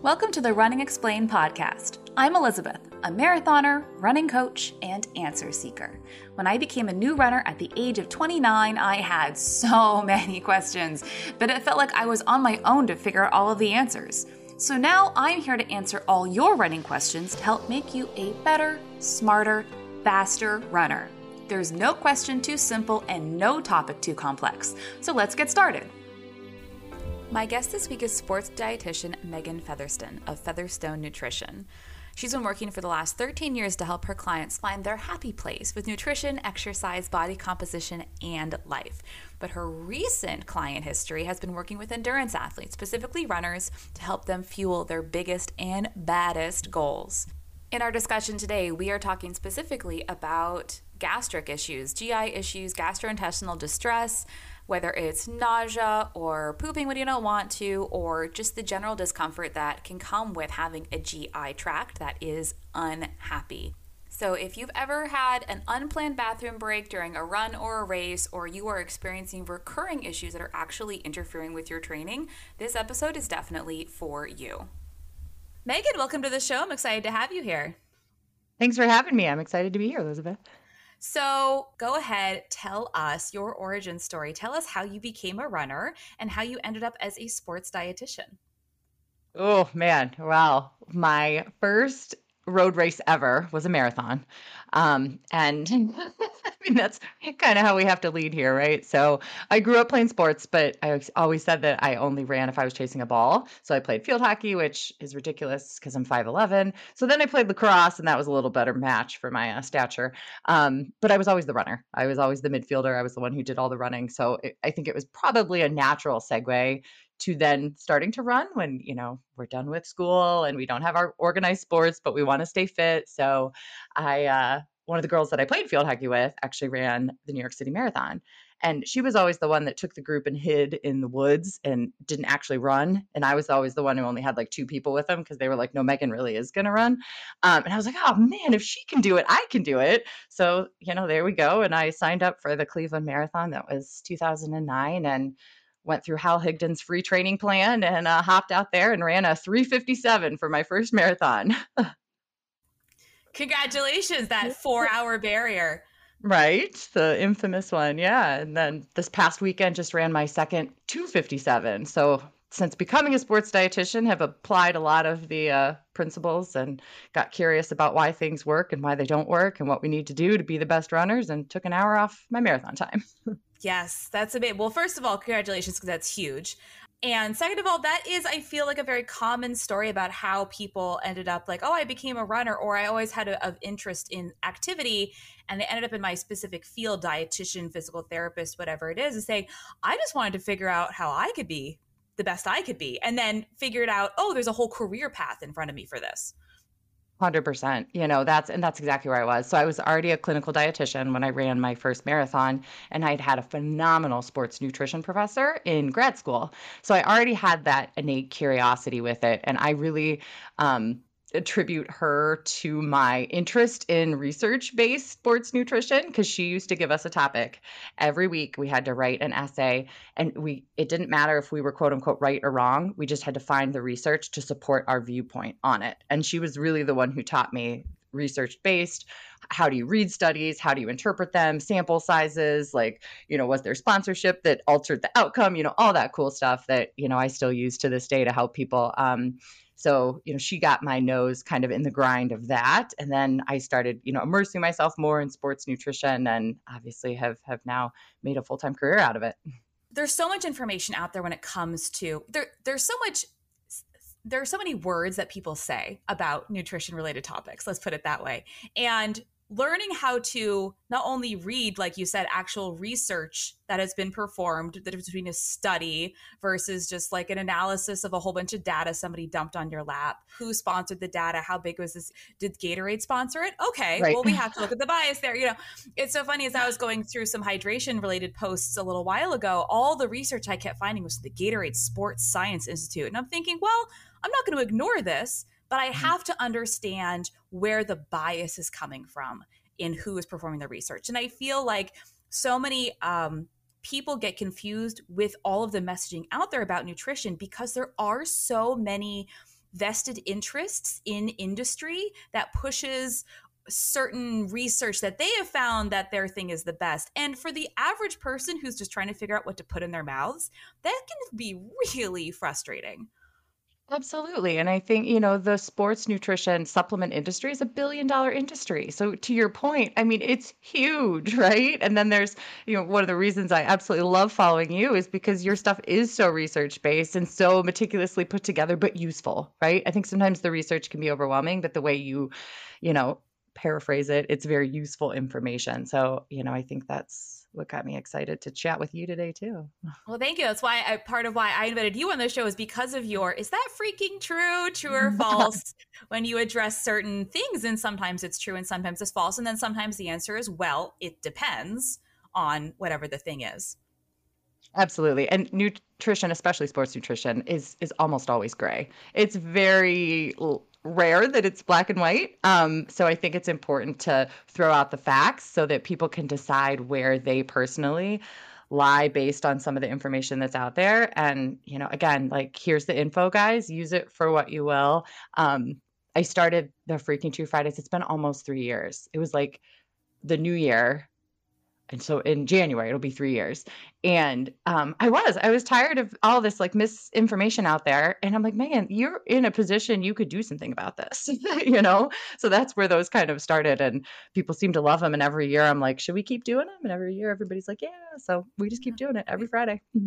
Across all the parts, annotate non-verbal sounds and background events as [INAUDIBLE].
Welcome to the Running Explained podcast. I'm Elizabeth, a marathoner, running coach, and answer seeker. When I became a new runner at the age of 29, I had so [LAUGHS] many questions, but it felt like I was on my own to figure out all of the answers. So now I'm here to answer all your running questions to help make you a better, smarter, faster runner. There's no question too simple and no topic too complex. So let's get started. My guest this week is sports dietitian Meghann Featherstun of Featherstone Nutrition. She's been working for the last 13 years to help her clients find their happy place with nutrition, exercise, body composition, and life. But her recent client history has been working with endurance athletes, specifically runners, to help them fuel their biggest and baddest goals. In our discussion today, we are talking specifically about gastric issues, GI issues, gastrointestinal distress whether it's nausea or pooping when you don't want to, or just the general discomfort that can come with having a GI tract that is unhappy. So, if you've ever had an unplanned bathroom break during a run or a race, or you are experiencing recurring issues that are actually interfering with your training, this episode is definitely for you. Meghann, welcome to the show. I'm excited to have you here. Thanks for having me. I'm excited to be here, Elizabeth. So go ahead, tell us your origin story. Tell us how you became a runner and how you ended up as a sports dietitian. Oh, man. Wow. My first road race ever was a marathon. Um, and [LAUGHS] I mean, that's kind of how we have to lead here, right? So I grew up playing sports, but I always said that I only ran if I was chasing a ball. So I played field hockey, which is ridiculous because I'm 5'11. So then I played lacrosse, and that was a little better match for my uh, stature. Um, but I was always the runner. I was always the midfielder. I was the one who did all the running. So it, I think it was probably a natural segue to then starting to run when you know we're done with school and we don't have our organized sports but we want to stay fit. So i uh, one of the girls that i played field hockey with actually ran the new york city marathon and she was always the one that took the group and hid in the woods and didn't actually run and i was always the one who only had like two people with them because they were like no Meghann really is going to run. Um, and i was like oh man if she can do it i can do it. So you know there we go and i signed up for the cleveland marathon that was 2009 and went through Hal Higdon's free training plan and uh, hopped out there and ran a 357 for my first marathon. [LAUGHS] Congratulations, that four hour barrier. Right, the infamous one. Yeah. And then this past weekend just ran my second 257. So since becoming a sports dietitian have applied a lot of the uh, principles and got curious about why things work and why they don't work and what we need to do to be the best runners and took an hour off my marathon time [LAUGHS] yes that's a bit well first of all congratulations because that's huge and second of all that is i feel like a very common story about how people ended up like oh i became a runner or i always had a, of interest in activity and they ended up in my specific field dietitian physical therapist whatever it is and saying i just wanted to figure out how i could be the best I could be and then figured out, oh, there's a whole career path in front of me for this. 100%. You know, that's, and that's exactly where I was. So I was already a clinical dietitian when I ran my first marathon, and I'd had a phenomenal sports nutrition professor in grad school. So I already had that innate curiosity with it. And I really, um, attribute her to my interest in research based sports nutrition because she used to give us a topic every week. We had to write an essay and we it didn't matter if we were quote unquote right or wrong. We just had to find the research to support our viewpoint on it. And she was really the one who taught me research based how do you read studies? How do you interpret them? Sample sizes like you know was there sponsorship that altered the outcome? You know all that cool stuff that you know i still use to this day to help people um, so, you know, she got my nose kind of in the grind of that. And then I started, you know, immersing myself more in sports nutrition and obviously have have now made a full-time career out of it. There's so much information out there when it comes to there there's so much there are so many words that people say about nutrition related topics, let's put it that way. And learning how to not only read, like you said, actual research that has been performed, the difference between a study versus just like an analysis of a whole bunch of data somebody dumped on your lap. Who sponsored the data? How big was this? Did Gatorade sponsor it? Okay, right. well, we [LAUGHS] have to look at the bias there. You know, it's so funny as I was going through some hydration related posts a little while ago, all the research I kept finding was the Gatorade Sports Science Institute. And I'm thinking, well, I'm not going to ignore this but I mm-hmm. have to understand where the bias is coming from in who is performing the research. And I feel like so many um, people get confused with all of the messaging out there about nutrition because there are so many vested interests in industry that pushes certain research that they have found that their thing is the best. And for the average person who's just trying to figure out what to put in their mouths, that can be really frustrating. Absolutely. And I think, you know, the sports nutrition supplement industry is a billion dollar industry. So to your point, I mean, it's huge, [LAUGHS] right? And then there's, you know, one of the reasons I absolutely love following you is because your stuff is so research based and so meticulously put together, but useful, right? I think sometimes the research can be overwhelming, but the way you, you know, paraphrase it, it's very useful information. So, you know, I think that's what got me excited to chat with you today too. Well, thank you. That's why I, part of why I invited you on the show is because of your is that freaking true, true or false [LAUGHS] when you address certain things and sometimes it's true and sometimes it's false and then sometimes the answer is well, it depends on whatever the thing is. Absolutely. And nutrition, especially sports nutrition, is is almost always gray. It's very rare that it's black and white. Um, so I think it's important to throw out the facts so that people can decide where they personally lie based on some of the information that's out there. And, you know, again, like here's the info, guys, use it for what you will. Um, I started the Freaking True Fridays. It's been almost three years. It was like the new year and so in January it'll be three years. And um, I was, I was tired of all this like misinformation out there, and I'm like, man, you're in a position you could do something about this, [LAUGHS] you know. So that's where those kind of started, and people seem to love them. And every year I'm like, should we keep doing them? And every year everybody's like, yeah. So we just keep doing it every Friday. [LAUGHS]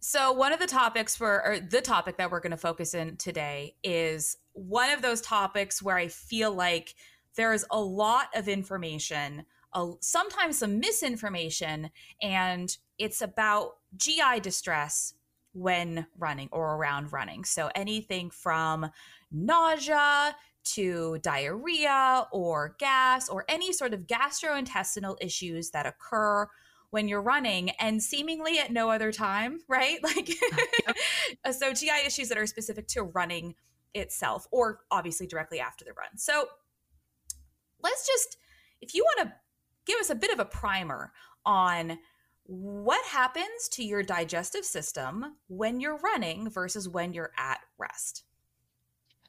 So, one of the topics for, or the topic that we're going to focus in today is one of those topics where I feel like there is a lot of information a, sometimes some misinformation, and it's about GI distress when running or around running. So anything from nausea to diarrhea or gas or any sort of gastrointestinal issues that occur when you're running and seemingly at no other time, [LAUGHS] right? Like, [LAUGHS] so GI issues that are specific to running itself or obviously directly after the run. So let's just, if you want to give us a bit of a primer on what happens to your digestive system when you're running versus when you're at rest.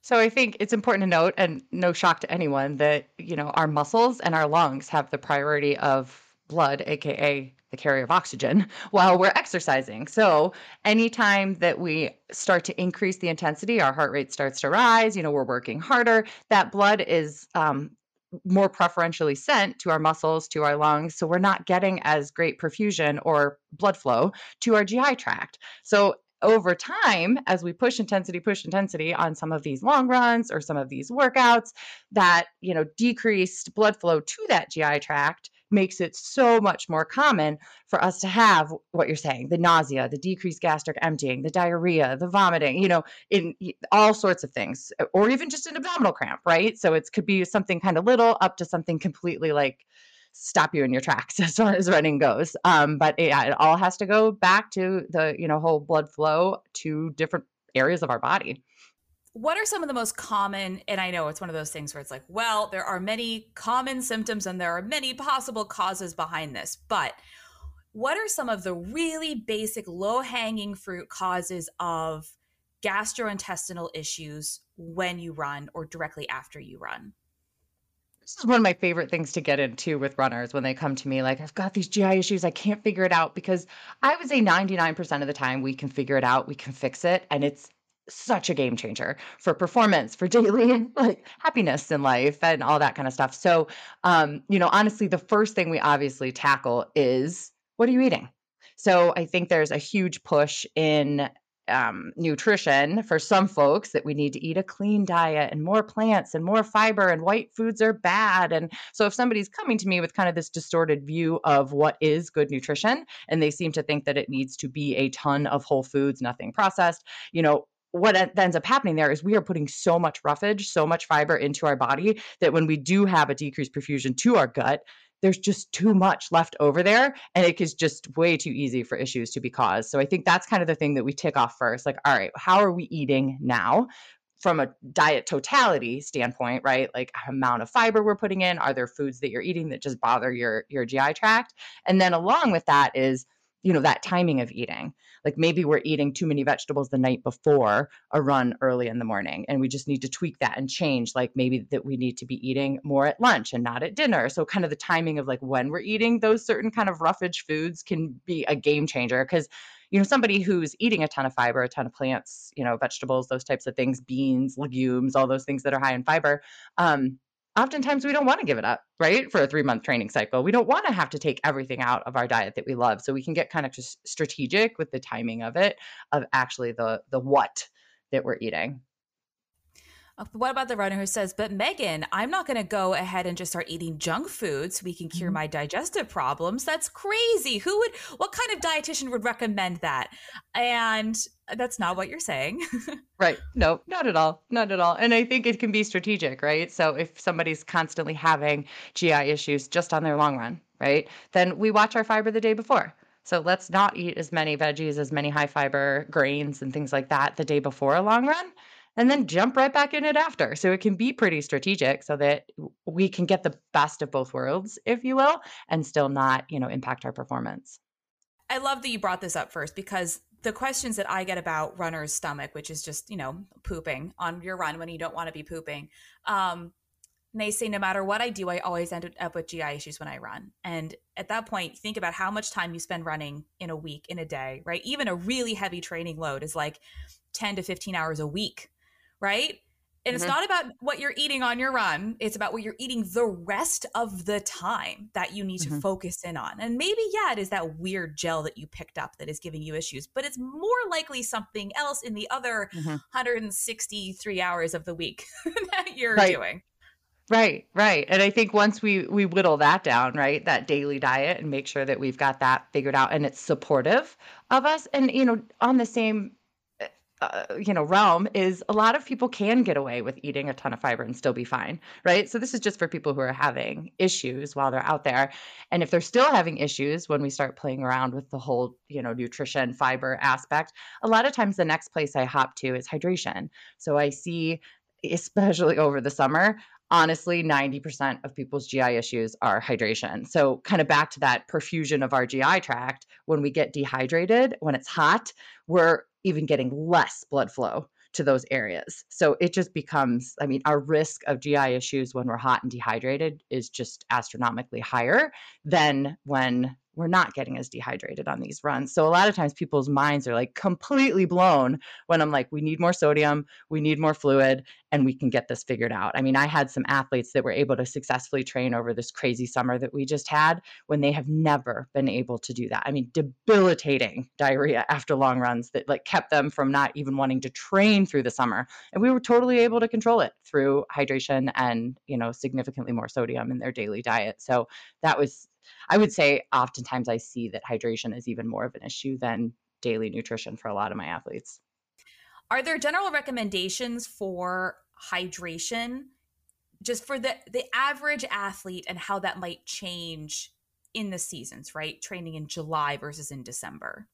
So I think it's important to note, and no shock to anyone, that you know our muscles and our lungs have the priority of blood, aka the carrier of oxygen, [LAUGHS] while we're exercising. So anytime that we start to increase the intensity, our heart rate starts to rise. You know, we're working harder. That blood is um, more preferentially sent to our muscles, to our lungs. So we're not getting as great perfusion or blood flow to our GI tract. So over time, as we push intensity, push intensity on some of these long runs or some of these workouts, that you know decreased blood flow to that GI tract makes it so much more common for us to have what you're saying the nausea, the decreased gastric emptying, the diarrhea, the vomiting, you know, in all sorts of things, or even just an abdominal cramp, right? So it could be something kind of little up to something completely like stop you in your tracks [LAUGHS] as far as running goes. Um, but yeah, it all has to go back to the, you know, whole blood flow to different areas of our body what are some of the most common and i know it's one of those things where it's like well there are many common symptoms and there are many possible causes behind this but what are some of the really basic low hanging fruit causes of gastrointestinal issues when you run or directly after you run? This is one of my favorite things to get into with runners when they come to me like i've got these gi issues i can't figure it out because i would say 99% of the time we can figure it out we can fix it and it's such a game changer for performance, for [LAUGHS] daily like happiness in life and all that kind of stuff. So, um, you know, honestly, the first thing we obviously tackle is what are you eating? So I think there's a huge push in um, nutrition for some folks that we need to eat a clean diet and more plants and more fiber and white foods are bad. And so if somebody's coming to me with kind of this distorted view of what is good nutrition and they seem to think that it needs to be a ton of whole foods, nothing processed, you know, what ends up happening there is we are putting so much roughage, so much fiber into our body that when we do have a decreased perfusion to our gut, there's just too much left over there and it is just way too easy for issues to be caused. So I think that's kind of the thing that we tick off first. Like, all right, how are we eating now? From a diet totality standpoint, right? Like amount of fiber we're putting in, are there foods that you're eating that just bother your your GI tract? And then along with that is you know that timing of eating. Like maybe we're eating too many vegetables the night before a run early in the morning and we just need to tweak that and change like maybe that we need to be eating more at lunch and not at dinner. So kind of the timing of like when we're eating those certain kind of roughage foods can be a game changer because you know somebody who's eating a ton of fiber a ton of plants you know vegetables those types of things beans legumes all those things that are high in fiber um, oftentimes we don't want to give it up, right? For a three month training cycle. We don't want to have to take everything out of our diet that we love. So we can get kind of just strategic with the timing of it, of actually the the what that we're eating. What about the runner who says, But Meghann, I'm not going to go ahead and just start eating junk food so we can cure mm-hmm. my digestive problems. That's crazy. Who would, what kind of dietitian would recommend that? And that's not what you're saying. [LAUGHS] right. No, not at all. Not at all. And I think it can be strategic, right? So if somebody's constantly having GI issues just on their long run, right, then we watch our fiber the day before. So let's not eat as many veggies, as many high fiber grains and things like that the day before a long run and then jump right back in it after. So it can be pretty strategic so that we can get the best of both worlds, if you will, and still not, you know, impact our performance. I love that you brought this up first because the questions that I get about runner's stomach, which is just, you know, pooping on your run when you don't want to be pooping. Um, they say no matter what I do, I always end up with GI issues when I run. And at that point, think about how much time you spend running in a week, in a day, right? Even a really heavy training load is like 10 to 15 hours a week right? And mm-hmm. it's not about what you're eating on your run. It's about what you're eating the rest of the time that you need mm-hmm. to focus in on. And maybe, yeah, it is that weird gel that you picked up that is giving you issues, but it's more likely something else in the other mm-hmm. 163 hours of the week [LAUGHS] that you're right. doing. Right, right. And I think once we we whittle that down, right, that daily diet and make sure that we've got that figured out and it's supportive of us and you know, on the same uh, you know realm is a lot of people can get away with eating a ton of fiber and still be fine right? So this is just for people who are having issues while they're out there. And if they're still having issues when we start playing around with the whole you know nutrition fiber aspect a lot of times the next place i hop to is hydration. So i see especially over the summer honestly 90% of people's GI issues are hydration. So kind of back to that perfusion of our GI tract, when we get dehydrated, when it's hot, we're even getting less blood flow to those areas. So it just becomes, I mean, our risk of GI issues when we're hot and dehydrated is just astronomically higher than when we're not getting as dehydrated on these runs. So a lot of times people's minds are like completely blown when I'm like, we need more sodium, we need more fluid, and we can get this figured out. I mean, I had some athletes that were able to successfully train over this crazy summer that we just had when they have never been able to do that. I mean, debilitating diarrhea after long runs that like kept them from not even wanting to train through the summer. And we were totally able to control it through hydration and, you know, significantly more sodium in their daily diet. So that was I would say oftentimes I see that hydration is even more of an issue than daily nutrition for a lot of my athletes. Are there general recommendations for hydration just for the the average athlete and how that might change in the seasons, right? Training in July versus in December.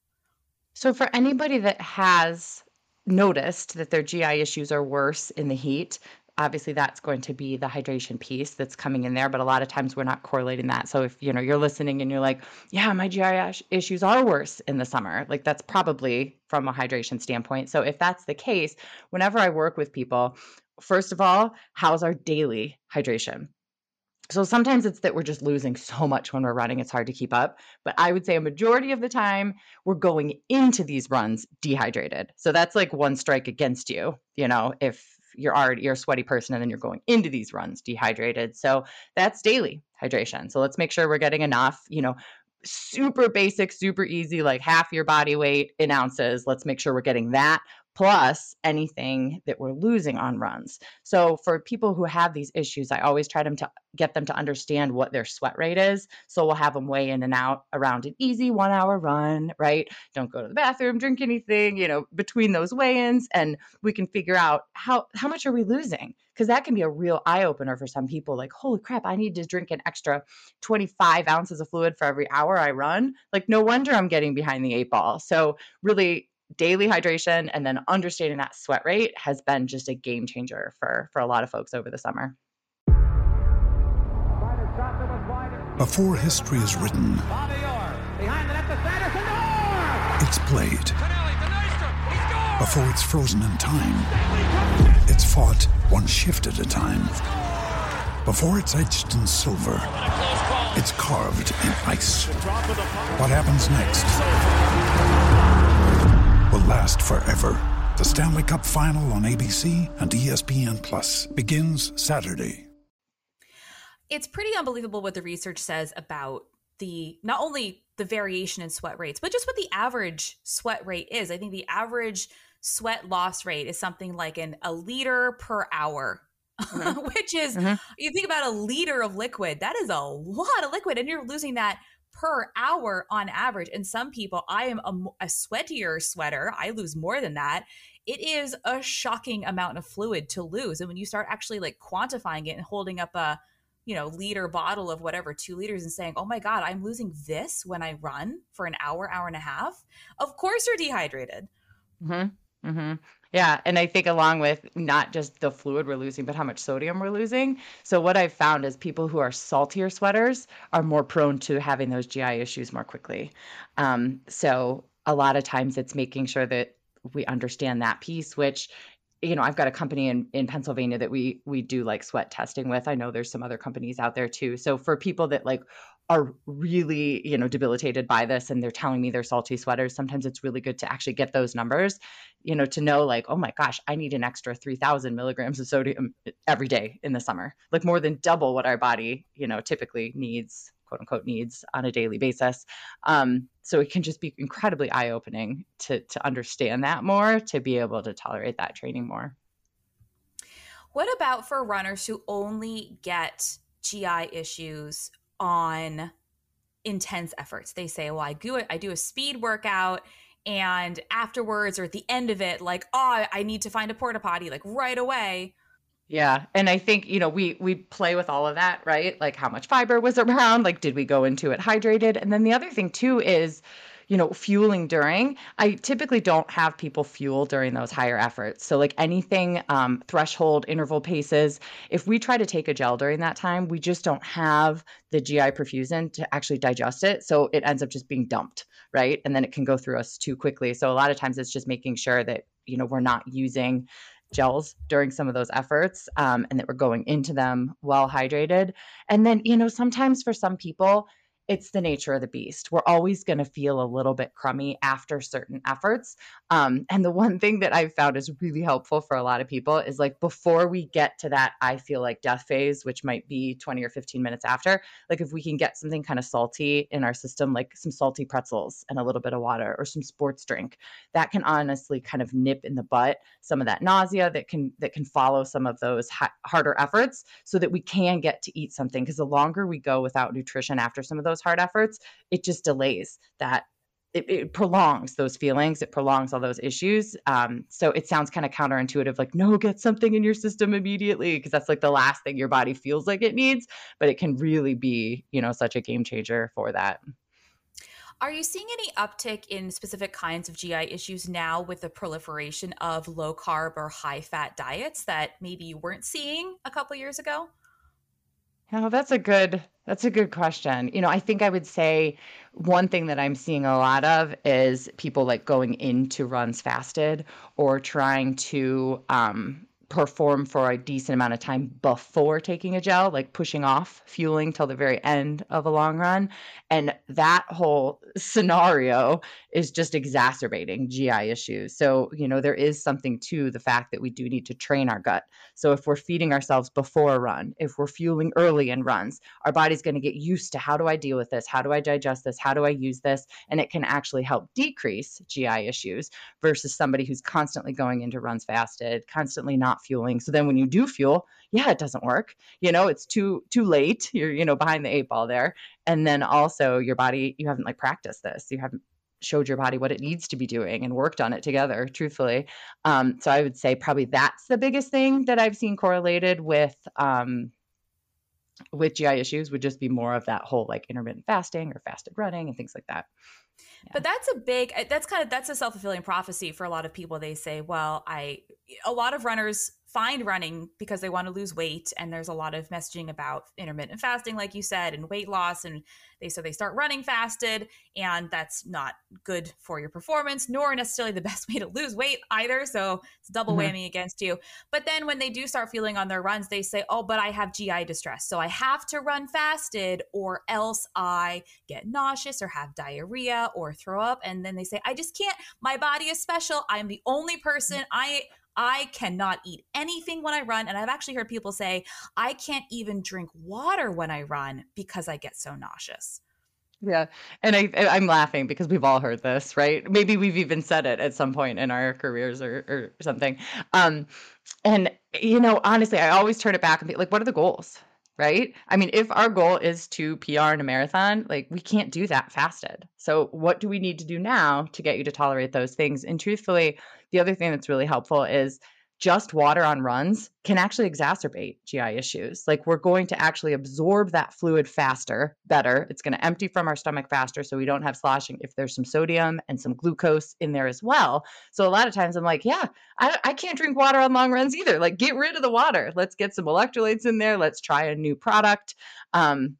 So for anybody that has noticed that their GI issues are worse in the heat, obviously that's going to be the hydration piece that's coming in there but a lot of times we're not correlating that so if you know you're listening and you're like yeah my gi issues are worse in the summer like that's probably from a hydration standpoint so if that's the case whenever i work with people first of all how's our daily hydration so sometimes it's that we're just losing so much when we're running, it's hard to keep up. But I would say a majority of the time, we're going into these runs dehydrated. So that's like one strike against you, you know, if you're already you're a sweaty person and then you're going into these runs dehydrated. So that's daily hydration. So let's make sure we're getting enough, you know, super basic, super easy, like half your body weight in ounces. Let's make sure we're getting that plus anything that we're losing on runs. So for people who have these issues, I always try them to get them to understand what their sweat rate is. So we'll have them weigh in and out around an easy 1-hour run, right? Don't go to the bathroom, drink anything, you know, between those weigh-ins and we can figure out how how much are we losing? Because that can be a real eye opener for some people. Like, holy crap, I need to drink an extra 25 ounces of fluid for every hour I run. Like, no wonder I'm getting behind the eight ball. So, really daily hydration and then understanding that sweat rate has been just a game changer for for a lot of folks over the summer. Before history is written, It's played. Before it's frozen in time. It's fought one shift at a time. Before it's etched in silver. It's carved in ice. What happens next will last forever. The Stanley Cup Final on ABC and ESPN Plus begins Saturday. It's pretty unbelievable what the research says about the not only the variation in sweat rates, but just what the average sweat rate is. I think the average sweat loss rate is something like an a liter per hour. Mm-hmm. [LAUGHS] which is mm-hmm. you think about a liter of liquid that is a lot of liquid and you're losing that per hour on average and some people i am a, a sweatier sweater i lose more than that it is a shocking amount of fluid to lose and when you start actually like quantifying it and holding up a you know, liter bottle of whatever, two liters, and saying, oh my God, I'm losing this when I run for an hour, hour and a half. Of course, you're dehydrated. Mm-hmm. Mm-hmm. Yeah. And I think along with not just the fluid we're losing, but how much sodium we're losing. So, what I've found is people who are saltier sweaters are more prone to having those GI issues more quickly. Um, so, a lot of times it's making sure that we understand that piece, which you know i've got a company in in pennsylvania that we we do like sweat testing with i know there's some other companies out there too so for people that like are really you know debilitated by this and they're telling me they're salty sweaters sometimes it's really good to actually get those numbers you know to know like oh my gosh i need an extra 3000 milligrams of sodium every day in the summer like more than double what our body you know typically needs quote unquote needs on a daily basis. Um, so it can just be incredibly eye opening to to understand that more, to be able to tolerate that training more. What about for runners who only get GI issues on intense efforts? They say, "Well, I do do a speed workout." And afterwards, or at the end of it, like, oh, I need to find a porta potty, like right away yeah, and I think, you know, we we play with all of that, right? Like how much fiber was [LAUGHS] around, like did we go into it hydrated? And then the other thing too is, you know, fueling during. I typically don't have people fuel during those higher efforts. So like anything um, threshold interval paces, if we try to take a gel during that time, we just don't have the GI perfusion to actually digest it. So it ends up just being dumped, right? And then it can go through us too quickly. So a lot of times it's just making sure that, you know, we're not using gels during some of those efforts um, and that we're going into them well hydrated. And then, you know, sometimes for some people, it's the nature of the beast. We're always going to feel a little bit crummy after certain efforts. Um, and the one thing that I've found is really helpful for a lot of people is like before we get to that, I feel like death phase, which might be 20 or 15 minutes after, like if we can get something kind of salty in our system, like some salty pretzels and a little bit of water or some sports drink, that can honestly kind of nip in the butt some of that nausea that can that can follow some of those ha- harder efforts so that we can get to eat something because the longer we go without nutrition after some of those those hard efforts, it just delays that. It, it prolongs those feelings. It prolongs all those issues. Um, so it sounds kind of counterintuitive, like no, get something in your system immediately, because that's like the last thing your body feels like it needs. But it can really be, you know, such a game changer for that. Are you seeing any uptick in specific kinds of GI issues now with the proliferation of low carb or high fat diets that maybe you weren't seeing a couple years ago? Oh, that's a good that's a good question. You know, I think I would say one thing that I'm seeing a lot of is people like going into runs fasted or trying to um, perform for a decent amount of time before taking a gel, like pushing off fueling till the very end of a long run. And that whole scenario is just exacerbating GI issues. So, you know, there is something to the fact that we do need to train our gut. So, if we're feeding ourselves before a run, if we're fueling early in runs, our body's going to get used to how do I deal with this? How do I digest this? How do I use this? And it can actually help decrease GI issues versus somebody who's constantly going into runs fasted, constantly not fueling. So then when you do fuel, yeah, it doesn't work. You know, it's too too late. You're, you know, behind the eight ball there. And then also your body, you haven't like practiced this. You haven't showed your body what it needs to be doing and worked on it together truthfully um, so i would say probably that's the biggest thing that i've seen correlated with um, with gi issues would just be more of that whole like intermittent fasting or fasted running and things like that yeah. But that's a big eh, that's kind of that's a self-fulfilling prophecy for a lot of people. They say, well, I a lot of runners find running because they want to lose weight and there's a lot of messaging about intermittent fasting like you said and weight loss and they so they start running fasted and that's not good for your performance nor necessarily the [LAUGHS] best way to lose weight either so it's double mm-hmm. whammy against you but then when they do start feeling on their runs they say oh but i have gi distress so i have to run fasted or else i get nauseous or have diarrhea or throw up and then they say i just can't my body is special i'm the only person i I cannot eat anything when I run. And I've actually heard people say, I can't even drink water when I run because I get so nauseous. Yeah. And I I'm laughing because we've all heard this, right? Maybe we've even said it at some point in our careers or or something. Um and you know, honestly, I always turn it back and be like, what are the goals? Right? I mean, if our goal is to PR in a marathon, like we can't do that fasted. So what do we need to do now to get you to tolerate those things? And truthfully, the other thing that's really helpful is just water on runs can actually exacerbate GI issues. Like we're going to actually absorb that fluid faster, better. It's going to empty from our stomach faster so we don't have sloshing if there's some sodium and some glucose in there as well. So a lot of times I'm like, yeah, I, I can't drink water on long runs either. Like get rid of the water. Let's get some electrolytes in there. Let's try a new product. Um,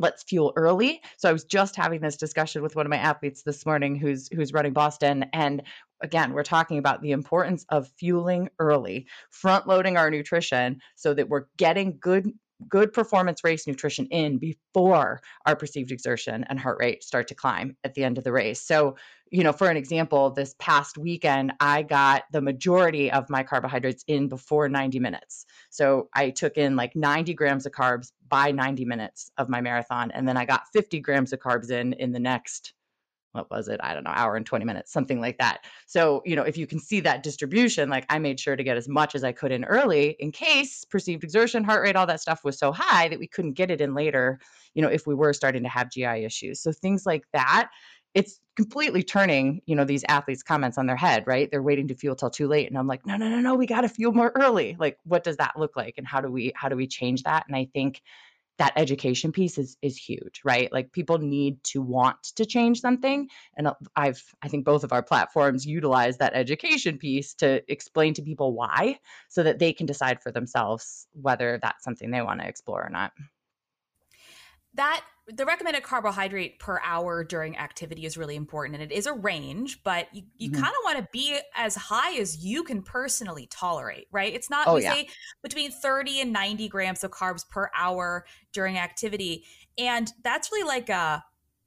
let's fuel early so i was just having this discussion with one of my athletes this morning who's who's running boston and again we're talking about the importance of fueling early front loading our nutrition so that we're getting good good performance race nutrition in before our perceived exertion and heart rate start to climb at the end of the race. So, you know, for an example, this past weekend, I got the majority of my carbohydrates in before 90 minutes. So I took in like 90 grams of carbs by 90 minutes of my marathon. And then I got 50 grams of carbs in in the next what was it? I don't know, hour and 20 minutes, something like that. So, you know, if you can see that distribution, like I made sure to get as much as I could in early in case perceived exertion, heart rate, all that stuff was so high that we couldn't get it in later, you know, if we were starting to have GI issues. So things like that, it's completely turning, you know, these athletes' comments on their head, right? They're waiting to fuel till too late. And I'm like, no, no, no, no, we got to fuel more early. Like, what does that look like? And how do we, how do we change that? And I think that education piece is is huge right? Like people need to want to change something and uh, i've i think both of our platforms utilize that education piece to explain to people why so that they can decide for themselves whether that's something they want to explore or not that the recommended carbohydrate per hour during activity is really important and it is a range but you, you mm-hmm. kind of want to be as high as you can personally tolerate right it's not oh, we yeah. say between 30 and 90 grams of carbs per hour during activity and that's really like a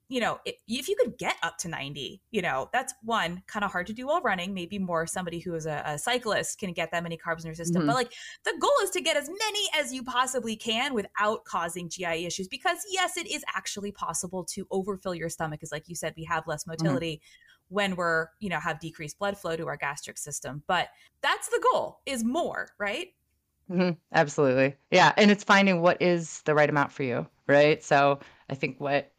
you know, if you could get up to 90, you know, that's one kind of hard to do while running. Maybe more somebody who is a, a cyclist can get that many carbs in your system. Mm-hmm. But like the goal is to get as many as you possibly can without causing GI issues. Because yes, it is actually possible to overfill your stomach. Because like you said, we have less mm-hmm. motility. Mm-hmm. when we're you know have decreased blood flow to our gastric system but that's the goal is more right mm-hmm. absolutely yeah and it's finding what is the right amount for you right so i think what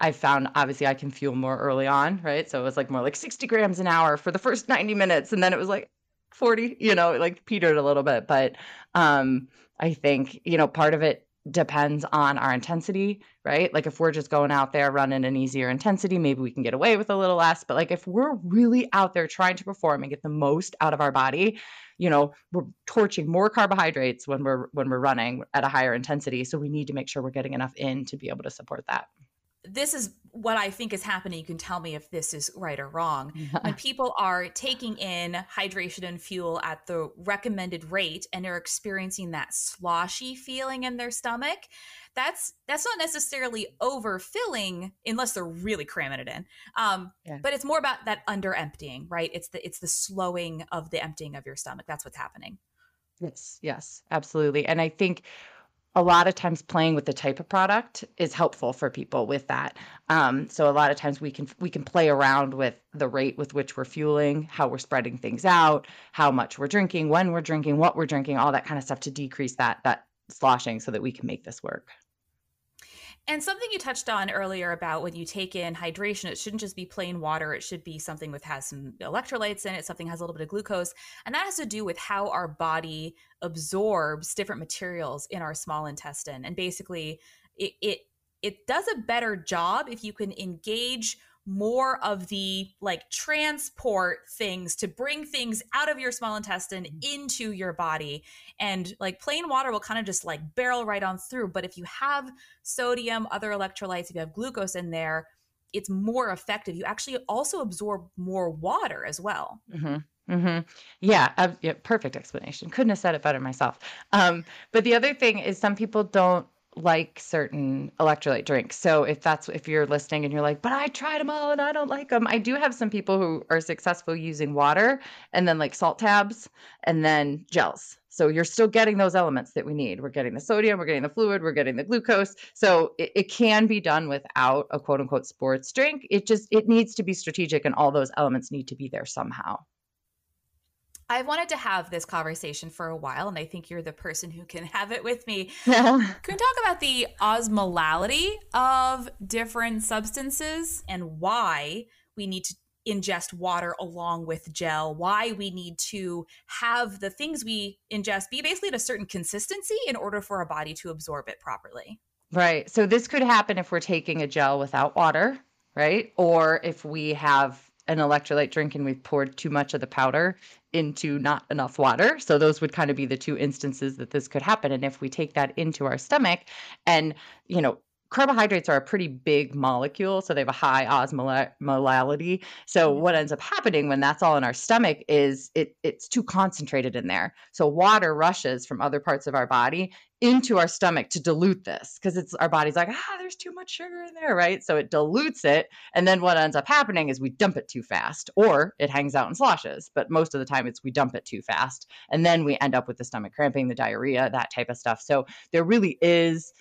I found obviously I can fuel more early on, right? So it was like more like 60 grams an hour for the first [LAUGHS] 90 minutes. And then it was like 40, you know, like petered a little bit. But um, I think, you know, part of it depends on our intensity, right? Like if we're just going out there running an easier intensity, maybe we can get away with a little less. But like if we're really out there trying to perform and get the most out of our body, you know, we're torching more carbohydrates when we're when we're running at a higher intensity. So we need to make sure we're getting enough in to be able to support that this is what I think is happening. You can tell me if this is right or wrong. when people are taking in hydration and fuel at the recommended rate and are experiencing that sloshy feeling in their stomach, that's that's not necessarily overfilling unless they're really cramming it in. Um, yeah. But it's more about that under emptying, right? It's the it's the slowing of the emptying of your stomach. That's what's happening. Yes, yes, absolutely. And I think a lot of times playing with the type of product is helpful for people with that. Um, so a lot of times we can we can play around with the rate with which we're fueling, how we're spreading things out, how much we're drinking, when we're drinking, what we're drinking, all that kind of stuff to decrease that that sloshing so that we can make this work. And something you touched on earlier about when you take in hydration, it shouldn't just be plain water. It should be something with has some electrolytes in it, something has a little bit of glucose. And that has to do with how our body absorbs different materials in our small intestine. And basically it it, it does a better job if you can engage more of the like transport things to bring things out of your small intestine mm-hmm. into your body and like plain water will kind of just like barrel right on through but if you have sodium other electrolytes if you have glucose in there it's more effective you actually also absorb more water as well mm-hmm. Mm-hmm. Yeah, uh, yeah, perfect explanation. Couldn't have said it better myself. Um, but the other thing is, some people don't like certain electrolyte drinks. So if that's if you're listening and you're like, but I tried them all and I don't like them. I do have some people who are successful using water and then like salt tabs and then gels. So you're still getting those elements that we need. We're getting the sodium, we're getting the fluid, we're getting the glucose. So it, it can be done without a quote unquote sports drink. It just it needs to be strategic and all those elements need to be there somehow. I've wanted to have this conversation for a while, and I think you're the person who can [LAUGHS] have it with me. [LAUGHS] can we talk about the osmolality of different substances and why we need to ingest water along with gel, why we need to have the things we ingest be basically at a certain consistency in order for our body to absorb it properly? Right. So this could happen if we're taking a gel without water, right? Or if we have an electrolyte drink and we've poured too much of the powder into not enough water. So those would kind of be the two instances that this could happen. And if we take that into our stomach and, you know, carbohydrates are a pretty big molecule so they have a high osmolality so mm-hmm. what ends up happening when that's all in our stomach is it it's too concentrated in there. So water rushes from other parts of our body into our stomach to dilute this because it's our body's like ah there's too much sugar in there right? So it dilutes it and then what ends up happening is we dump it too fast or it hangs out and sloshes but most of the time it's we dump it too fast and then we end up with the stomach cramping the diarrhea that type of stuff. So there really is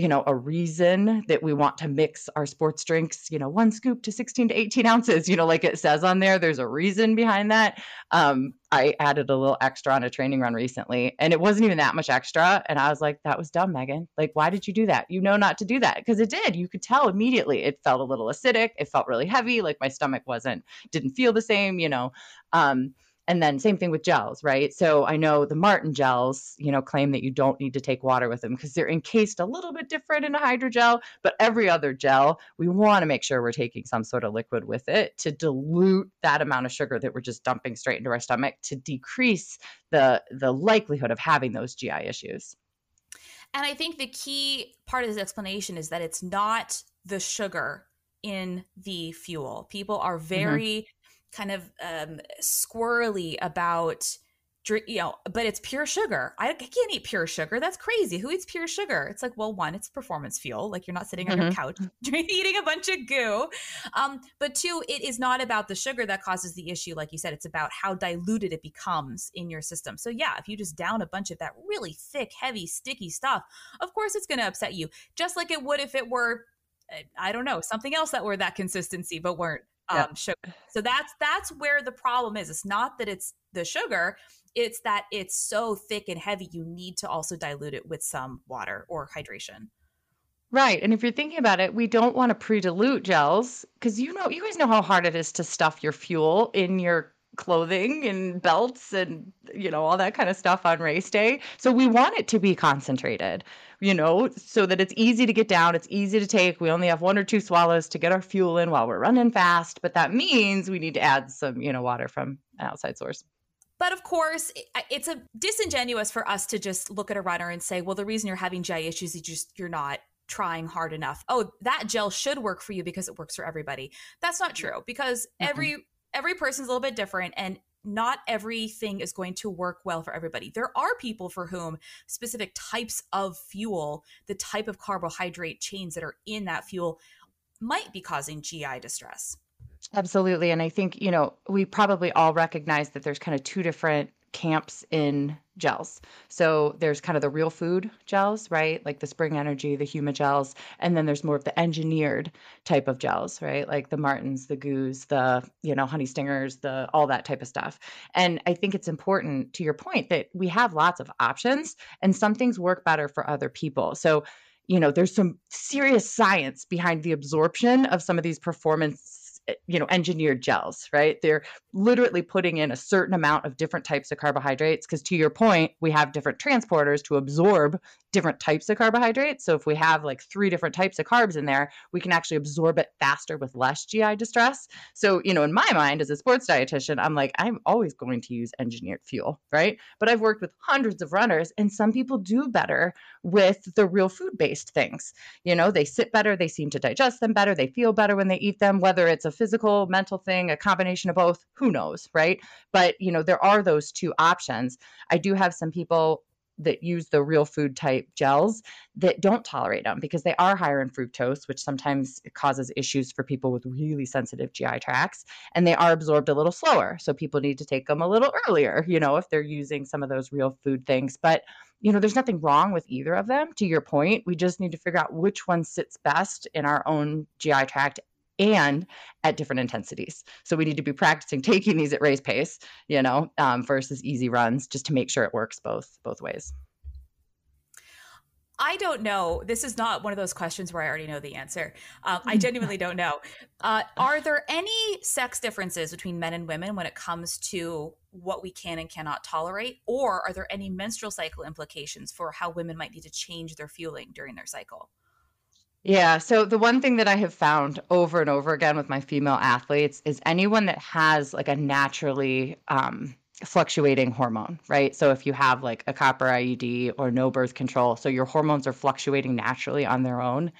you know a reason that we want to mix our sports drinks you know one scoop to 16 to 18 ounces you know like it says on there there's a reason behind that. Um, i added a little extra on a training run recently and it wasn't even that much extra and i was like that was dumb Meghann. Like why did you do that? You know not to do that. Because it did. You could tell immediately. It felt a little acidic. It felt really heavy. Like my stomach wasn't didn't feel the same you know. Um, and then same thing with gels, right? So I know the Maurten gels, you know, claim that you don't need to take water with them because they're encased a little bit different in a hydrogel, but every other gel, we want to make sure we're taking some sort of liquid with it to dilute that amount of sugar that we're just dumping straight into our stomach to decrease the the likelihood of having those GI issues. And I think the key part of this explanation is that it's not the sugar in the fuel. People are mm-hmm. very mm-hmm kind of um, squirrely about drink, you know, but it's pure sugar. I, I, can't eat pure sugar. That's crazy. Who eats pure sugar? It's like, well, one, it's performance fuel. Like you're not sitting on mm-hmm. your couch [LAUGHS] eating a bunch of goo. Um, but two, it is not about the sugar that causes the issue. Like you said, it's about how diluted it becomes in your system. So yeah, if you just down a bunch of that really thick, heavy, sticky stuff, of course it's going to upset you. Just like it would if it were eh, I don't know, something else that were that consistency but weren't um, yep. sugar. So that's that's where the problem is. It's not that it's the sugar; it's that it's so thick and heavy. You need to also dilute it with some water or hydration. Right. And if you're thinking about it, we don't want to pre-dilute gels because you know you guys know how hard it is to stuff your fuel in your clothing and belts and you know all that kind of stuff on race day. So we want it to be concentrated you know, so that it's easy to get down, it's easy to take. We only have one or two swallows to get our fuel in while we're running fast, but that means we need to add some, you know, water from an outside source. But of course, it's a disingenuous for us to just look at a runner and say, well, the reason you're having GI issues is just you're not trying hard enough. Oh, that gel should work for you because it works for everybody. That's not true because mm-hmm. every every person's a little bit different and not everything is going to work well for everybody. There are people for whom specific types of fuel, the type of carbohydrate chains that are in that fuel, might be causing GI distress. Absolutely. And I think, you know, we probably all recognize that there's kind of two different camps in gels. So there's kind of the real food gels, right? Like the Spring Energy, the Huma gels, and then there's more of the engineered type of gels, right? Like the Maurtens, the Goos, the, you know, honey stingers, the all that type of stuff. And I think it's important to your point that we have lots of options and some things work better for other people. So you know, there's some serious science behind the absorption of some of these performance Eh, you know engineered gels right? They're literally putting in a certain amount of different types of carbohydrates because to your point we have different transporters to absorb different types of carbohydrates. So if we have like three different types of carbs in there, we can actually absorb it faster with less GI distress. So, you know, in my mind as a sports dietitian, I'm like, I'm always going to use engineered fuel, right? But I've worked with hundreds of runners and some people do better with the real food based things. You know, they sit better, they seem to digest them better, they feel better when they eat them, whether it's a physical, mental thing, a combination of both, who knows, right? But, you know, there are those two options. I do have some people that use the real food type gels that don't tolerate them because they are higher in fructose, which sometimes causes issues for people with really sensitive GI tracts, and they are absorbed a little slower. So people need to take them a little earlier, you know, if they're using some of those real food things. But you know, there's nothing wrong with either of them. To your point, we just need to figure out which one sits best in our own GI tract and at different intensities. So we need to be practicing [LAUGHS] taking these at race pace, you know, um, versus easy runs, just to make sure it works both both ways. I don't know. This is not one of those questions where I already know the answer. Um, I genuinely don't know. Uh, are there any sex differences between men and women when it comes to what we can and cannot tolerate? Or are there any menstrual cycle implications for how women might need to change their fueling during their cycle? Yeah. So the one thing that I have found over and over again with my female athletes is anyone that has like a naturally um, fluctuating hormone, right? So if you have like a copper IUD or no birth control, so your hormones are fluctuating naturally on their own,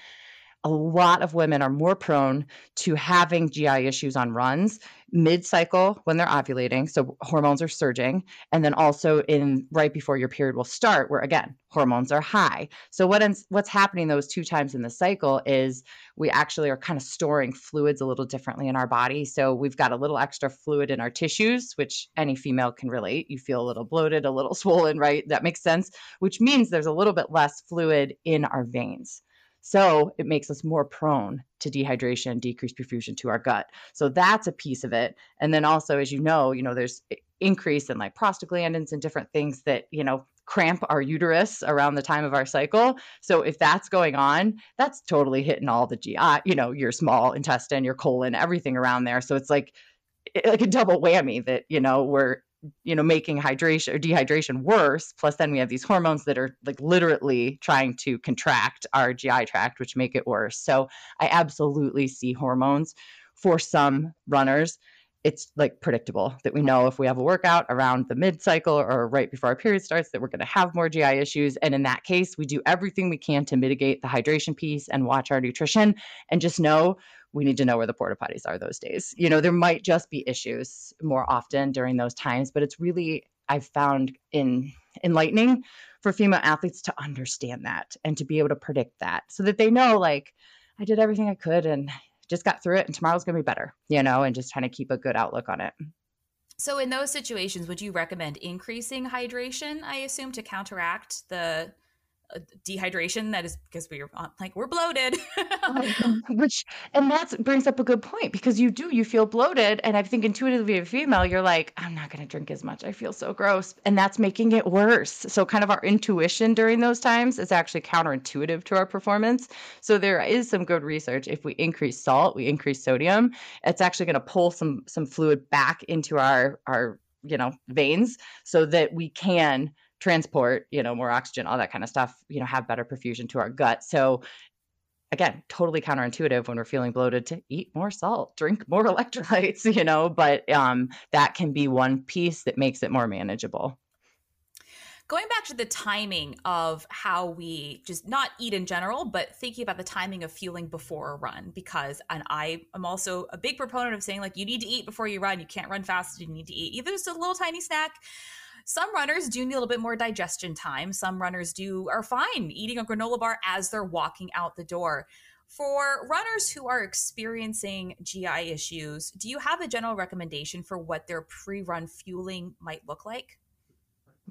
a lot of women are more prone to having GI issues on runs mid cycle when they're ovulating. So hormones are surging. And then also in right before your period will start, where again, hormones are high. So what ends, what's happening those two times in the cycle is we actually are kind of storing fluids a little differently in our body. So we've got a little extra fluid in our tissues, which any female can relate. You feel a little bloated, a little [LAUGHS] swollen, right? That makes sense, which means there's a little bit less fluid in our veins. So it makes us more prone to dehydration, decreased perfusion to our gut. So that's a piece of it. And then also, as you know, you know, there's increase in like prostaglandins and different things that, you know, cramp our uterus around the time of our cycle. So if that's going on, that's totally hitting all the GI, you know, your small intestine, your colon, everything around there. So it's like like a double whammy that, you know, we're you know making hydration or dehydration worse plus then we have these hormones that are like literally trying to contract our gi tract which make it worse so i absolutely see hormones for some runners it's like predictable that we know if we have a workout around the mid cycle or right before our period starts that we're going to have more GI issues. And in that case, we do everything we can to mitigate the hydration piece and watch our nutrition and just know we need to know where the porta potties are those days. You know, there might just be issues more often during those times, but it's really, I've found in enlightening for female athletes to understand that and to be able to predict that so that they know, like, I did everything I could and just got through it and tomorrow's going to be better, you know, and just trying to keep a good outlook on it. So, in those situations, would you recommend increasing hydration, I assume, to counteract the dehydration that is because we're like we're bloated. [LAUGHS] Which and that brings up a good point because you do you feel bloated and i think intuitively a female you're like i'm not going to drink as much i feel so gross and that's making it worse. So kind of our intuition during those times is actually counterintuitive to our performance. So there is some good research. If we increase salt we increase sodium it's actually going to pull some some fluid back into our our you know veins so that we can transport, you know, more oxygen, all that kind of stuff, you know, have better perfusion to our gut. So again, totally counterintuitive when we're feeling bloated to eat more salt, drink [LAUGHS] more electrolytes, you know, but um, that can be one piece that makes it more manageable. Going back to the timing of how we just not eat in general, but thinking about the timing of fueling before a run, because and I am also a big proponent of saying like you need to eat before you run. You can't run fast. You need to eat either just a little tiny snack some runners do need a little bit more digestion time. Some runners do are fine eating a granola bar as they're walking out the door. For runners who are experiencing GI issues, do you have a general recommendation for what their pre-run fueling might look like?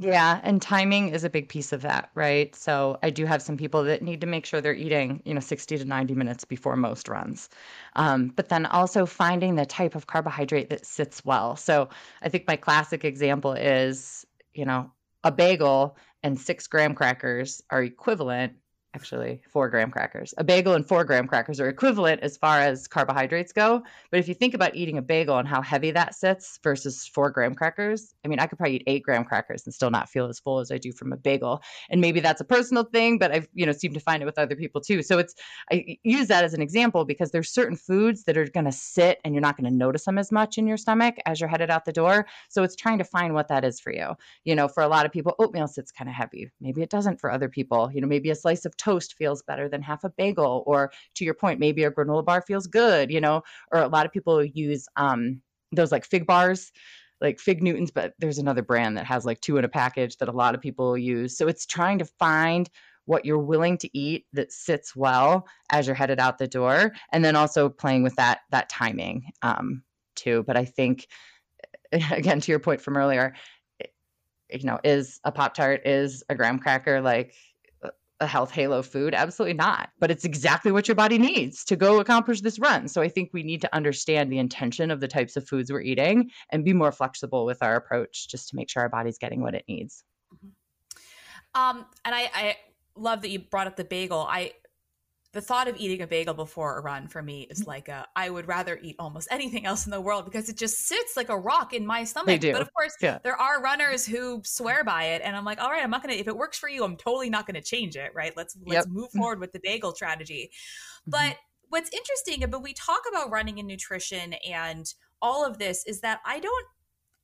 Yeah, and timing is a big piece of that, right? So I do have some people that need to make sure they're eating, you know, 60 to 90 minutes before most runs. Um, but then also finding the type of carbohydrate that sits well. So I think my classic example is, you know, a bagel and six graham crackers are equivalent actually four graham crackers. A bagel and four graham crackers are equivalent as far as carbohydrates go. But if you think about eating a bagel and how heavy that sits versus four graham crackers, I mean, I could probably eat eight graham crackers and still not feel as full as I do from a bagel. And maybe that's a personal thing, but I've, you know, seem to find it with other people too. So it's, I use that as an example because there's certain foods that are going to sit and you're not going to notice them as much in your stomach as you're headed out the door. So it's trying to find what that is for you. You know, for a lot of people, oatmeal sits kind of heavy. Maybe it doesn't for other people. You know, maybe a slice of toast feels better than half a bagel or to your point maybe a granola bar feels good you know or a lot of people use um those like fig bars like fig newtons but there's another brand that has like two in a package that a lot of people use. So it's trying to find what you're willing to eat that sits well as you're headed out the door and then also playing with that that timing um too. But i think [LAUGHS] again to your point from earlier you know is a pop tart is a graham cracker like a health halo food? Absolutely not. But it's exactly what your body needs to go accomplish this run. So I think we need to understand the intention of the types of foods we're eating and be more flexible with our approach just to make sure our body's getting what it needs. Mm-hmm. Um, and I, I love that you brought up the bagel. I the thought of eating a bagel before a run for me is mm-hmm. like a I would rather eat almost anything else in the world because it just sits like a rock in my stomach. They do. But of course, yeah. there are runners who swear by it and I'm like, "All right, I'm not going to if it works for you, I'm totally not going to change it, right? Let's let's move forward with the bagel strategy." Mm-hmm. But what's interesting but we talk about running and nutrition and all of this is that I don't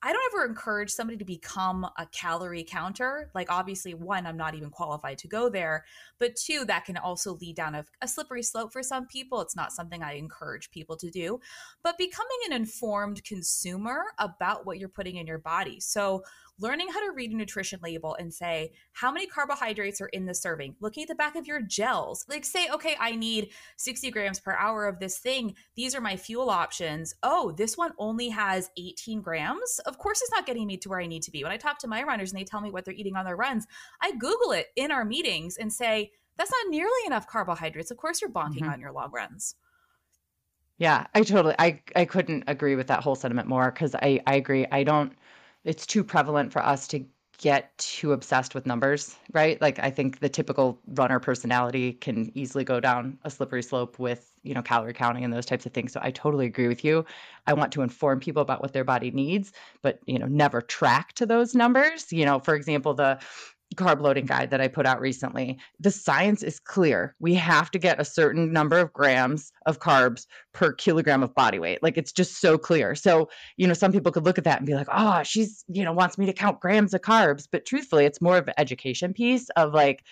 I don't ever encourage somebody to become a calorie counter. Like, obviously, one, I'm not even qualified to go there. But two, that can also lead down a, a, slippery slope for some people. It's not something I encourage people to do. But becoming an informed consumer about what you're putting in your body. So, learning how to read a nutrition label and say how many carbohydrates are in the serving, looking at the back of your gels, like say, okay, I need 60 grams per hour of this thing. These are my fuel options. Oh, this one only has 18 grams. Of course, it's not getting me to where I need to be. When I talk to my runners and they tell me what they're eating on their runs, I Google it in our meetings and say, that's not nearly enough carbohydrates. Of course, you're bonking mm-hmm. on your long runs. Yeah, I totally I I couldn't agree with that whole sentiment more cuz I I agree. I don't it's too prevalent for us to get too obsessed with numbers, right? Like I think the typical runner personality can easily go down a slippery slope with, you know, calorie counting and those types of things. So I totally agree with you. I want to inform people about what their body needs, but, you know, never track to those numbers. You know, for example, the carb loading guide that I put out recently, the science is clear. We have to get a certain number of grams of carbs per kilogram of body weight. Like it's just so clear. So, you know, some people could look at that and be like, oh, she's, you know, wants me to count grams of carbs. But truthfully, it's more of an education piece of like,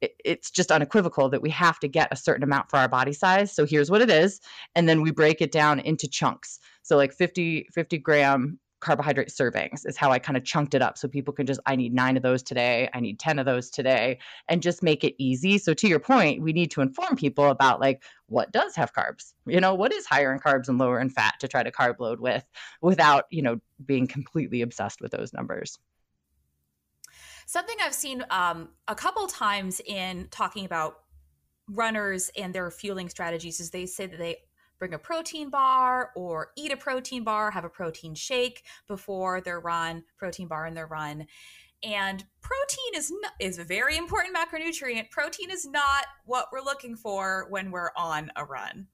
it's just unequivocal that we have to get a certain amount for our body size. So here's what it is. And then we break it down into chunks. So like 50, 50 gram carbohydrate servings is how I kind of chunked it up so people can just I need 9 of those today, I need 10 of those today and just make it easy. So to your point, we need to inform people about like what does have carbs? You know, what is higher in carbs and lower in fat to try to carb load with without, you know, being completely obsessed with those numbers. Something I've seen um, a couple times in talking about runners and their fueling strategies is they say that they bring a protein bar or eat a protein bar, have a protein shake before their run, protein bar in their run. And protein is is a very important macronutrient. Protein is not what we're looking for when we're on a run.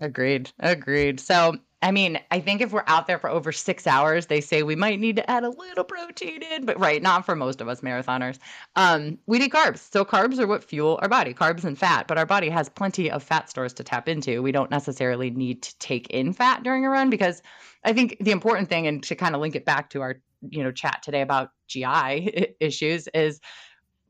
Agreed. Agreed. So I mean, I think if we're out there for over six hours, they say we might need to add a little protein in, but right, not for most of us marathoners. Um, we need carbs. So carbs are what fuel our body, carbs and fat, but our body has plenty of fat stores to tap into. We don't necessarily need to take in fat during a run because I think the important thing, and to kind of link it back to our you know chat today about GI [LAUGHS] issues, is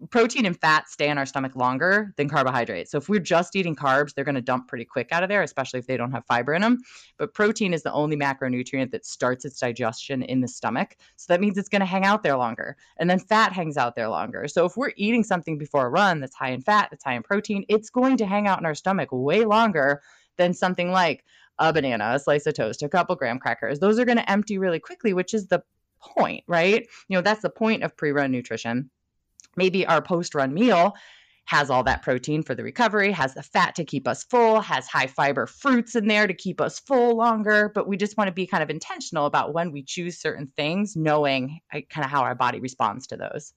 protein and fat stay in our stomach longer than carbohydrates. So if we're just eating carbs, they're going to dump pretty quick out of there, especially if they don't have fiber in them. But protein is the only macronutrient that starts its digestion in the stomach. So that means it's going to hang out there longer. And then fat hangs out there longer. So if we're eating something before a run that's high in fat, that's high in protein, it's going to hang out in our stomach way longer than something like a banana, a slice of toast, a couple graham crackers. Those are going to empty really quickly, which is the point, right? You know, that's the point of pre-run nutrition maybe our post run meal has all that protein for the recovery, has the fat to keep us full, has high fiber fruits in there to keep us full longer. But we just want to be kind of intentional about when we choose certain things, knowing kind of how our body responds to those.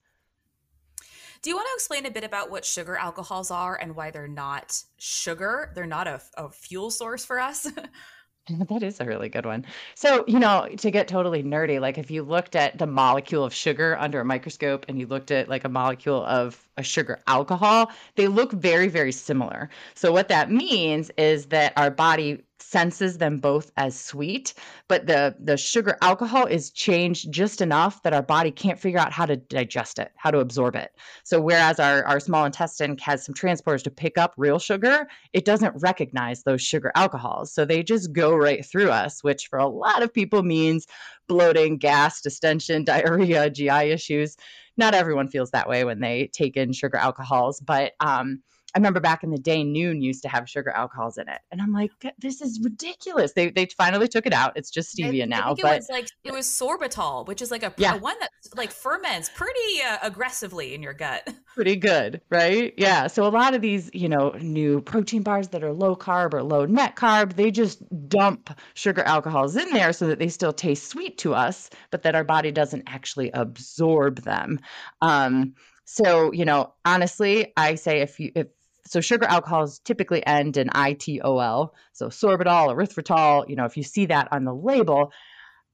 Do you want to explain a bit about what sugar alcohols are and why they're not sugar? They're not a, a fuel source for us. [LAUGHS] [LAUGHS] That is a really good one. So, you know, to get totally nerdy, like if you looked at the molecule of sugar under a microscope and you looked at like a molecule of a sugar alcohol, they look very, very similar. So, what that means is that our body senses them both as sweet, but the the sugar alcohol is changed just enough that our body can't figure out how to digest it, how to absorb it. So whereas our, our small intestine has some transporters to pick up real sugar, it doesn't recognize those sugar alcohols. So they just go right through us, which for a lot of people means bloating, gas, distension, [LAUGHS] diarrhea, GI issues. Not everyone feels that way when they take in sugar alcohols, but um, I remember back in the day, Nuun used to have sugar alcohols in it, and I'm like, this is ridiculous. They they finally took it out. It's just stevia I, now. I but it was like it was sorbitol, which is like a, yeah. a one that like ferments pretty uh, aggressively in your gut. [LAUGHS] Pretty good, right? Yeah. So a lot of these, you know, new protein bars that are low carb or low net carb, they just dump sugar alcohols in there so that they still taste sweet to us, but that our body doesn't actually absorb them. Um, so, you know, honestly, I say if you if so sugar alcohols typically end in ITOL. So sorbitol, erythritol, you know, if you see that on the label,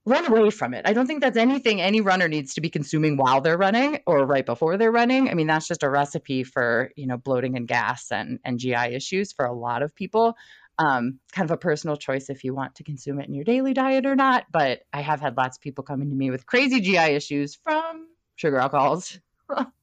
run away from it. I don't think that's anything any runner needs to be consuming while they're running or right before they're running. I mean, that's just a recipe for, you know, bloating and gas and, and GI issues for a lot of people. Um, kind of a personal choice if you want to consume it in your daily diet or not. But I have had lots of people coming to me with crazy GI issues from sugar alcohols. [LAUGHS]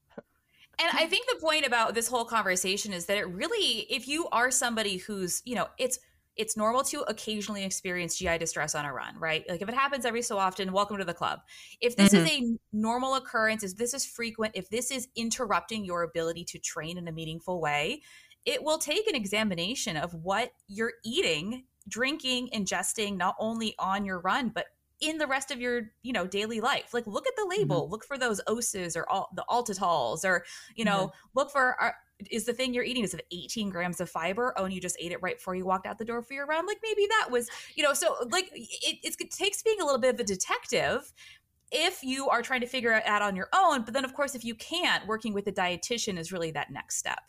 And I think the point about this whole conversation is that it really, if you are somebody who's, you know, it's it's normal to occasionally experience GI distress on a run, right? Like if it happens every so often, welcome to the club. If this mm-hmm. is a normal occurrence, if this is frequent, if this is interrupting your ability to train in a meaningful way, it will take an examination of what you're eating, drinking, ingesting, not only on your run, but in the rest of your you know daily life. Like look at the label. Mm-hmm. look for those oses or all the altitols or you know mm-hmm. look for are, is the thing you're eating is it 18 grams of fiber? Oh and you just ate it right before you walked out the door for your round like maybe that was you know so like it, it takes being a little bit of a detective if you are trying to figure it out on your own but then of course if you can't working with a dietitian is really that next step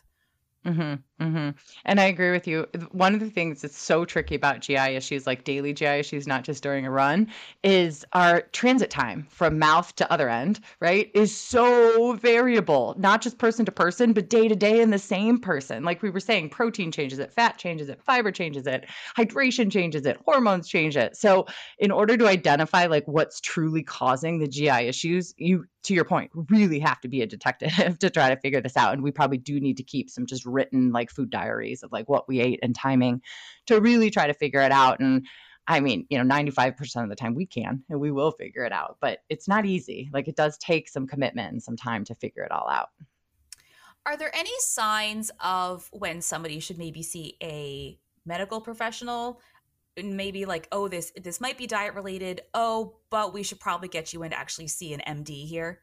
Mm-hmm, mm-hmm. And I agree with you. One of the things that's so tricky about GI issues, like daily GI issues, not just during a run, is our transit time from mouth to other end, right? Is so variable, not just person to person, but day to day in the same person. Like we were saying, protein changes it, fat changes it, fiber changes it, hydration changes it, hormones change it. So, in order to identify like what's truly causing the GI issues, you to your point, really have to be a detective [LAUGHS] to try to figure this out. And we probably do need to keep some just written like food diaries of like what we ate and timing to really try to figure it out. And I mean, you know, 95% of the time we can and we will figure it out, but it's not easy. Like it does take some commitment and some time to figure it all out. Are there any signs of when somebody should maybe see a medical professional? Maybe like oh this this might be diet related oh but we should probably get you in to actually see an md here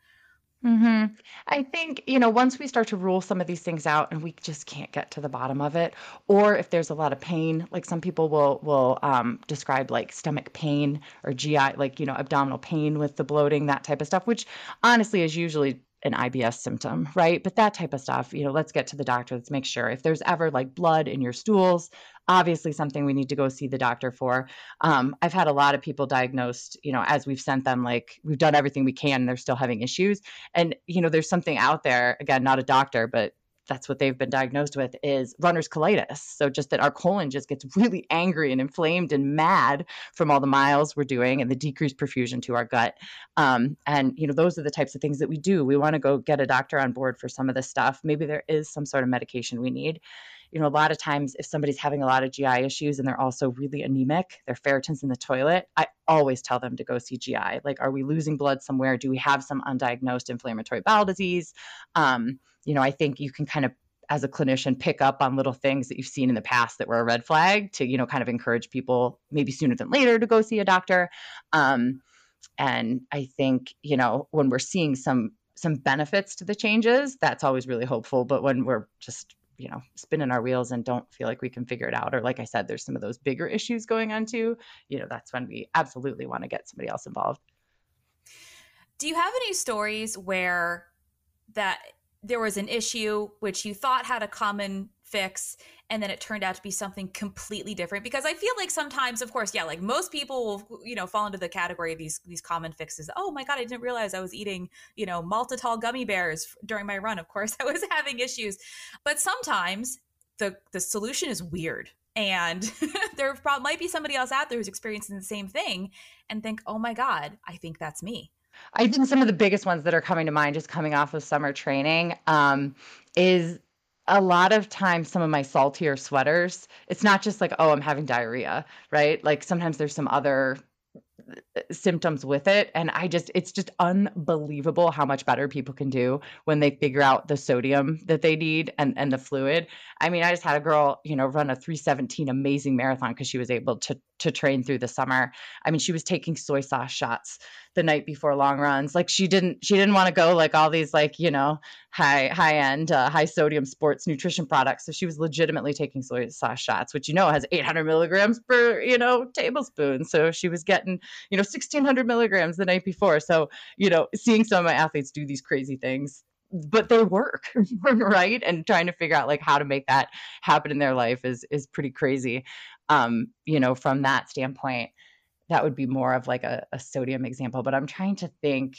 hmm I think, you know, once we start to rule some of these things out and we just can't get to the bottom of it, or if there's a lot of pain, like some people will will um, describe like stomach pain or GI, like, you know, abdominal pain with the bloating, that type of stuff, which honestly is usually an IBS symptom, right? But that type of stuff, you know, let's get to the doctor. Let's make sure if there's ever like blood in your stools, obviously something we need to go see the doctor for. Um, I've had a lot of people diagnosed, you know, as we've sent them, like we've done everything we can, they're still having issues. And you know, there's something out there. Again, not a doctor, but that's what they've been diagnosed with is runner's colitis. So just that our colon just gets really angry and inflamed and mad from all the miles we're doing and the decreased perfusion to our gut. Um, and you know, those are the types of things that we do. We want to go get a doctor on board for some of this stuff. Maybe there is some sort of medication we need. You know, a lot of times if somebody's having a lot of GI issues and they're also really anemic, their ferritin's in the toilet, I always tell them to go see GI. Like, are we losing blood somewhere? Do we have some undiagnosed inflammatory bowel disease? Um, you know, I think you can kind of as a clinician pick up on little things that you've seen in the past that were a red flag to you know kind of encourage people maybe sooner than later to go see a doctor um, and i think you know when we're seeing some some benefits to the changes that's always really hopeful but when we're just you know spinning our wheels and don't feel like we can figure it out. Or like i said there's some of those bigger issues going on too. You know that's when we absolutely want to get somebody else involved. Do you have any stories where that there was an issue which you thought had a common fix and then it turned out to be something completely different because i feel like sometimes of course yeah like most people will you know fall into the category of these these common fixes. Oh my god i didn't realize i was eating you know maltitol gummy bears during my run. Of course [LAUGHS] i was having issues. But sometimes the the solution is weird and [LAUGHS] there might be somebody else out there who's experiencing the same thing and think oh my god i think that's me. I think some of the biggest ones that are coming to mind just coming off of summer training um, is a lot of times some of my saltier sweaters it's not just like oh i'm having diarrhea right? Like sometimes there's some other uh, symptoms with it and i just it's just unbelievable how much better people can do when they figure out the sodium that they need and and the fluid. I mean i just had a girl you know run a 317 amazing marathon because she was able to to train through the summer. I mean she was taking soy sauce shots the night before long runs. Like she didn't she didn't want to go like all these like you know high high end uh, high sodium sports nutrition products. So she was legitimately taking soy sauce shots which you know has 800 milligrams per you know tablespoon. So she was getting you know 1600 milligrams the night before. So you know seeing some of my athletes do these crazy things but they work [LAUGHS] right? And trying to figure out like how to make that happen in their life is is pretty crazy. Um you know from that standpoint that would be more of like a, a sodium example. But i'm trying to think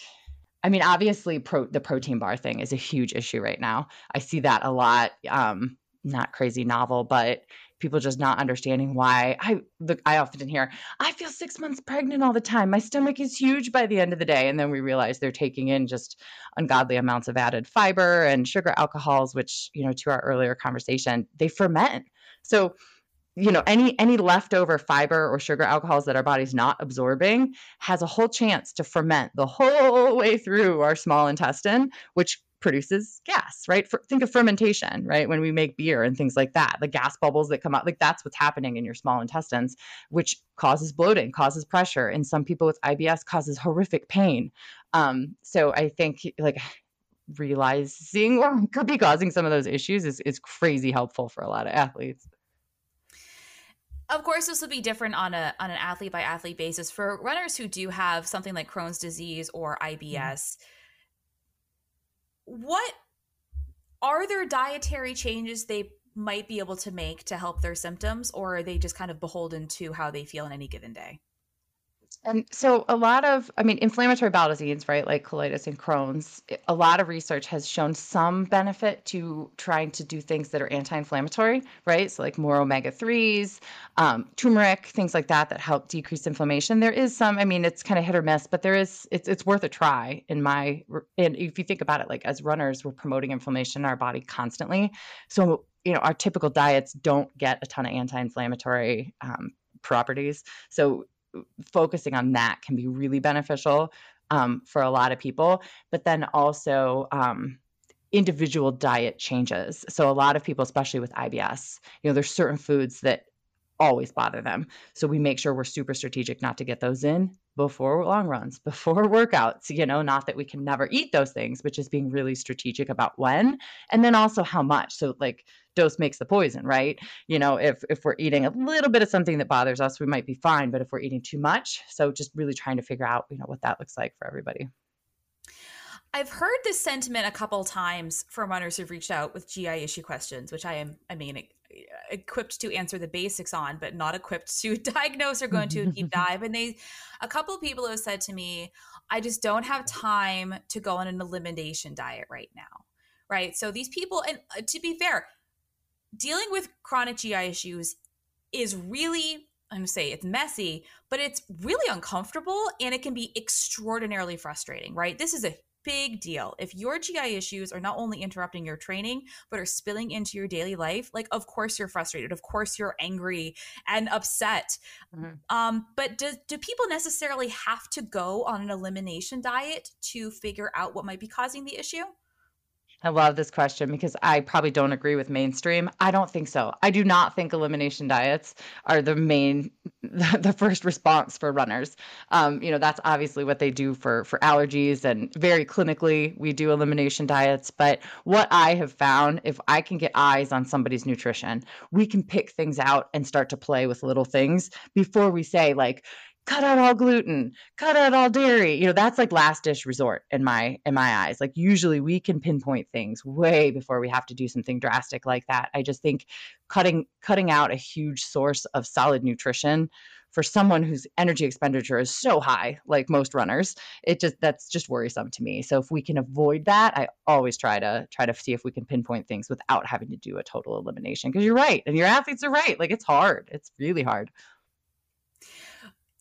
i mean obviously pro, the protein bar thing is a huge issue right now i see that a lot um not crazy novel but people just not understanding why I look. I often hear I feel 6 months pregnant all the time. My stomach is huge by the end of the day and then we realize they're taking in just ungodly amounts of added fiber and sugar alcohols which, you know, to our earlier conversation, they ferment. So you know any any leftover fiber or sugar alcohols that our body's not absorbing has a whole chance to ferment the whole way through our small intestine which produces gas, right? For, think of fermentation, right? When we make beer and things like that, the gas bubbles that come out, like that's what's happening in your small intestines, which causes bloating, causes pressure. And some people with IBS causes horrific pain. Um, so I think like realizing what could be causing some of those issues is, is crazy helpful for a lot of athletes. Of course, this will be different on a on an athlete by athlete basis. For runners who do have something like Crohn's disease or IBS, mm-hmm what are there dietary changes they might be able to make to help their symptoms or are they just kind of beholden to how they feel in any given day and so a lot of, I mean, inflammatory bowel disease, right, like colitis and Crohn's, a lot of research has shown some benefit to trying to do things that are anti-inflammatory, right? So like more omega-3s, um, turmeric, things like that that help decrease inflammation. There is some, I mean, it's kind of hit or miss, but there is, it's it's worth a try in my, and if you think about it, like as runners, we're promoting inflammation in our body constantly. So, you know, our typical diets don't get a ton of anti-inflammatory um, properties. So focusing on that can be really beneficial um, for a lot of people. But then also, um, individual diet changes. So a lot of people, especially with IBS, you know, there's certain foods that always bother them. So we make sure we're super strategic not to get those in before long runs, [LAUGHS] before workouts, you know, not that we can never eat those things, but just being really strategic about when and then also how much. So like dose makes the poison, right? You know, if if we're eating a little bit of something that bothers us, we might be fine, but if we're eating too much, so just really trying to figure out, you know, what that looks like for everybody. I've heard this sentiment a couple times from runners who've reached out with GI issue questions, which I am, I mean, equipped to answer the basics on, but not equipped to [LAUGHS] diagnose or go into a deep [LAUGHS] dive. And they, a couple of people have said to me, I just don't have time to go on an elimination diet right now. Right. So these people, and uh, to be fair, dealing with chronic GI issues is really I'm going to say it's messy, but it's really uncomfortable and it can be extraordinarily frustrating, right? This is a big deal. If your GI issues are not only interrupting your training, but are spilling into your daily life, like, of course you're frustrated. Of course you're angry and upset. Mm-hmm. Um, but do, do people necessarily have to go on an elimination diet to figure out what might be causing the issue? I love this question because I probably don't agree with mainstream. I don't think so. I do not think elimination diets are the main, [LAUGHS] the first response for runners. Um, you know, that's obviously what they do for for allergies, and very clinically we do elimination diets. But what I have found, if I can get eyes on somebody's nutrition, we can pick things out and start to play with little things before we say like cut out all gluten, cut out all dairy. You know, that's like last dish resort in my in my eyes. Like usually we can pinpoint things way before we have to do something drastic like that. I just think cutting cutting out a huge source of solid nutrition for someone whose energy expenditure is so high like most runners it just that's just worrisome to me so if we can avoid that i always try to try to see if we can pinpoint things without having to do a total elimination because you're right and your athletes are right like it's hard it's really hard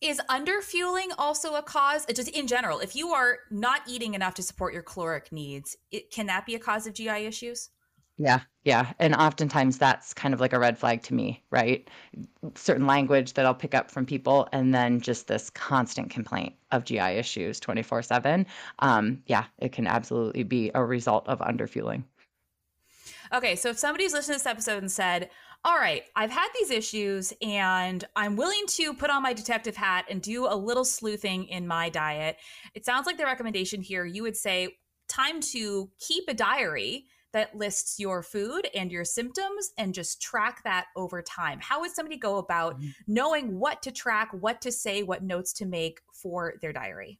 is underfueling also a cause? Just in general, if you are not eating enough to support your caloric needs, it, can that be a cause of GI issues? Yeah, yeah. And oftentimes that's kind of like a red flag to me, right? Certain language that I'll pick up from people, and then just this constant complaint of GI issues 24 um, 7. Yeah, it can absolutely be a result of underfueling. Okay, so if somebody's listened to this episode and said, all right, I've had these issues and I'm willing to put on my detective hat and do a little sleuthing in my diet. It sounds like the recommendation here you would say time to keep a diary that lists your food and your symptoms and just track that over time. How would somebody go about mm-hmm. knowing what to track, what to say, what notes to make for their diary?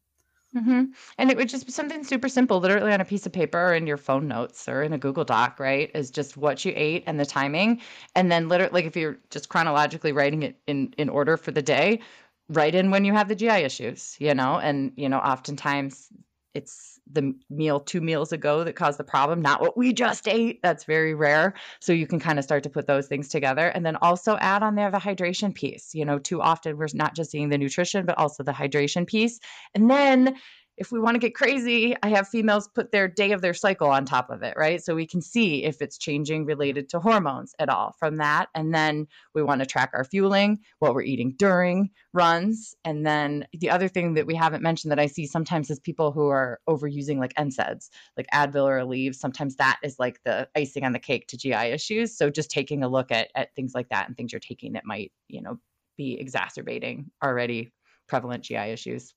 Mm-hmm. And it would just be something super simple, literally on a piece of paper or in your phone notes or in a Google Doc, right? Is just what you ate and the timing. And then literally like if you're just chronologically writing it in in order for the day, write in when you have the GI issues, you know, and you know, oftentimes it's the meal two meals ago that caused the problem, not what we just ate. That's very rare. So you can kind of start to put those things together. And then also add on there the hydration piece. You know, too often we're not just seeing the nutrition, but also the hydration piece. And then if we want to get crazy, I have females put their day of their cycle on top of it, right? So we can see if it's changing related to hormones at all from that. And then we want to track our fueling, what we're eating during runs. And then the other thing that we haven't mentioned that I see sometimes is people who are overusing like NSAIDs, like Advil or Aleve. Sometimes that is like the icing on the cake to GI issues. So just taking a look at, at things like that and things you're taking that might, you know, be exacerbating already prevalent GI issues.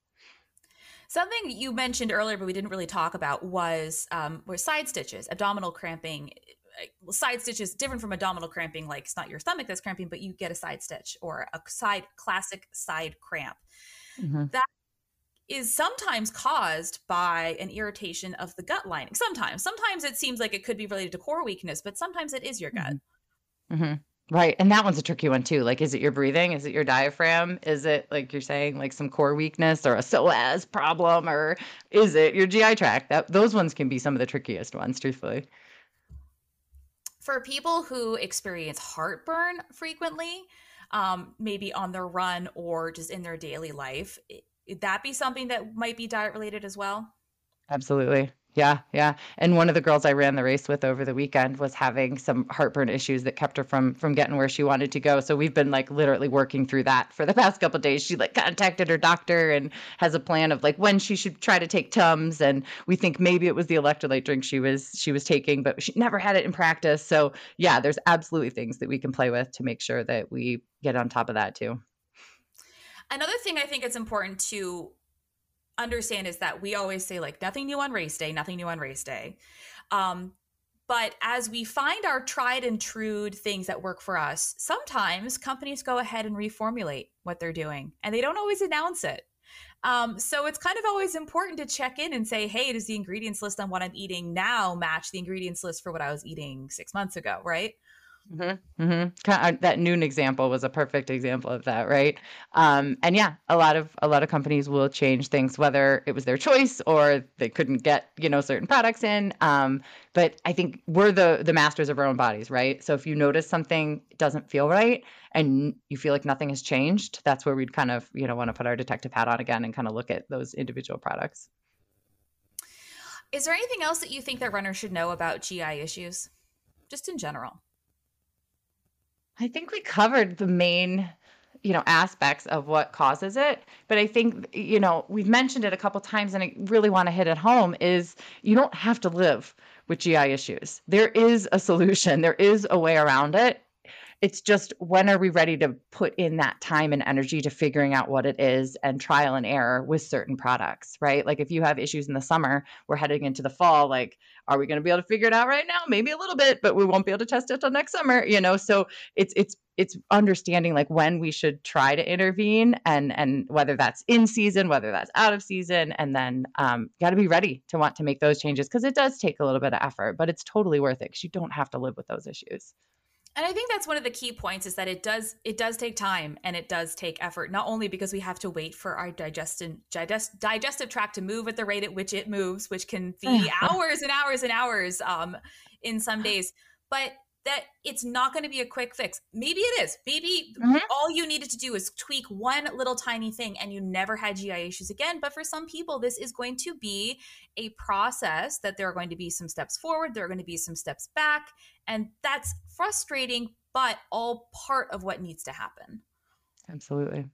Something you mentioned earlier, but we didn't really talk about, was um, were side stitches, abdominal cramping. Uh, side stitches different from abdominal cramping, like it's not your stomach that's cramping, but you get a side stitch or a side classic side cramp. Mm-hmm. That is sometimes caused by an irritation of the gut lining. Sometimes, sometimes it seems like it could be related to core weakness, but sometimes it is your gut. Mm-hmm. Right. And that one's a tricky one too. Like, is it your breathing? Is it your diaphragm? Is it, like you're saying, like some core weakness or a psoas problem? Or is it your GI tract? That those ones can be some of the trickiest ones, truthfully. For people who experience heartburn frequently, um, maybe on their run or just in their daily life, would that be something that might be diet related as well? Absolutely. Yeah, yeah. And one of the girls I ran the race with over the weekend was having some heartburn issues that kept her from from getting where she wanted to go. So we've been like literally working through that for the past couple days. She like contacted her doctor and has a plan of like when she should try to take Tums and we think maybe it was the electrolyte drink she was she was taking, but she never had it in practice. So yeah, there's absolutely things that we can play with to make sure that we get on top of that too. Another thing I think it's important to understand is that we always say like nothing new on race day, nothing new on race day. Um, but as we find our tried and true things that work for us, sometimes companies go ahead and reformulate what they're doing and they don't always announce it. Um, so it's kind of always important to check in and say, hey, does the ingredients list on what I'm eating now match the ingredients list for what I was eating six months ago, right? Mm-hmm, mm-hmm. That Nuun example was a perfect example of that, right? Um, and yeah, a lot of a lot of companies will change things, whether it was their choice or they couldn't get you know certain products in. Um, but I think we're the the masters of our own bodies, right? So if you notice something doesn't feel right and you feel like nothing has changed, that's where we'd kind of you know want to put our detective hat on again and kind of look at those individual products. Is there anything else that you think that runners should know about GI issues, just in general? I think we covered the main you know aspects of what causes it but i think you know we've mentioned it a couple times and i really want to hit it home is you don't have to live with gi issues. There is a solution. There is a way around it it's just when are we ready to put in that time and energy to figuring out what it is and trial and error with certain products, right? Like if you have issues in the summer, we're heading into the fall, like are we going to be able to figure it out right now? Maybe a little bit, but we won't be able to test it till next summer, you know? So it's it's it's understanding like when we should try to intervene and and whether that's in season, whether that's out of season, and then um, got to be ready to want to make those changes because it does take a little bit of effort, but it's totally worth it because you don't have to live with those issues and i think that's one of the key points is that it does it does take time and it does take effort not only because we have to wait for our digestive digest, digestive tract to move at the rate at which it moves which can be [SIGHS] hours and hours and hours um, in some days but that it's not going to be a quick fix. Maybe it is. Maybe mm-hmm. all you needed to do is tweak one little tiny thing and you never had GI issues again. But for some people, this is going to be a process that there are going to be some steps forward, there are going to be some steps back. And that's frustrating, but all part of what needs to happen. Absolutely.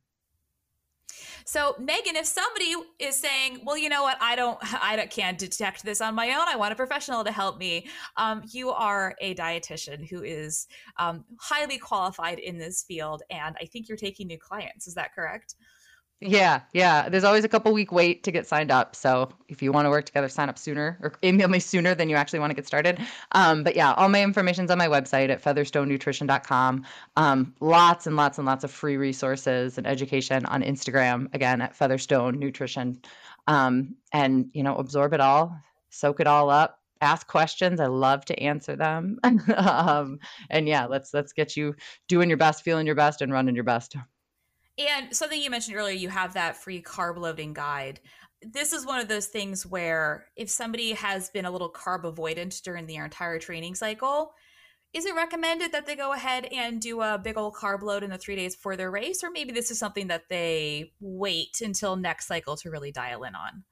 So, Meghann, if somebody is saying, "Well, you know what? I don't, [LAUGHS] I can't detect this on my own. I want a professional to help me," um, you are a dietitian who is um, highly qualified in this field, and I think you're taking new clients. Is that correct? Yeah, yeah. There's always a couple week wait to get signed up. So if you want to work together, sign up sooner or email me sooner than you actually want to get started. Um, but yeah, all my information's on my website at featherstonenutrition.com. Um, lots and lots and lots of free resources and education on Instagram, again, at Featherstone Nutrition. Um, and, you know, absorb it all, soak it all up, ask questions. I love to answer them. [LAUGHS] um, and yeah, let's let's get you doing your best, feeling your best, and running your best. And something you mentioned earlier, you have that free carb loading guide. This is one of those things where if somebody has been a little carb avoidant during their entire training cycle, is it recommended that they go ahead and do a big old carb load in the three days before their race? Or maybe this is something that they wait until next cycle to really dial in on?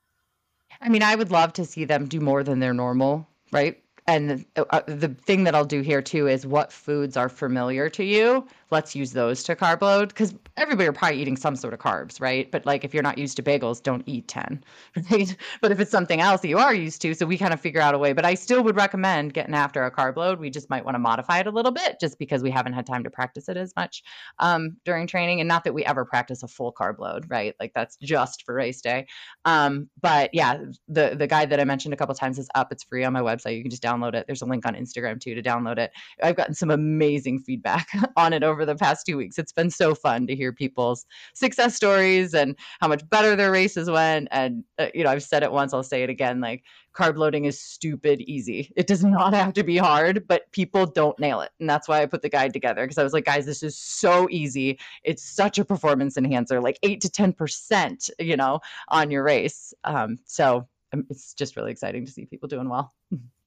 I mean, I would love to see them do more than their normal, right? And the, uh, the thing that I'll do here too is what foods are familiar to you let's use those to carb load because everybody are probably eating some sort of carbs, right? But like if you're not used to bagels, don't eat 10, [LAUGHS] right? But if it's something else that you are used to, so we kind of figure out a way. But I still would recommend getting after a carb load. We just might want to modify it a little bit just because we haven't had time to practice it as much um, during training. And not that we ever practice a full carb load, right? Like that's just for race day. Um, but yeah, the the guide that I mentioned a couple times is up. It's free on my website. You can just download it. There's a link on Instagram too to download it. I've gotten some amazing feedback [LAUGHS] on it over the past two weeks. It's been so fun to hear people's success stories and how much better their races went. And, uh, you know, I've said it once, I'll say it again like, carb loading is stupid easy. It does not [LAUGHS] have to be hard, but people don't nail it. And that's why I put the guide together because I was like, guys, this is so easy. It's such a performance enhancer, like eight to 10%, you know, on your race. Um, so um, it's just really exciting to see people doing well.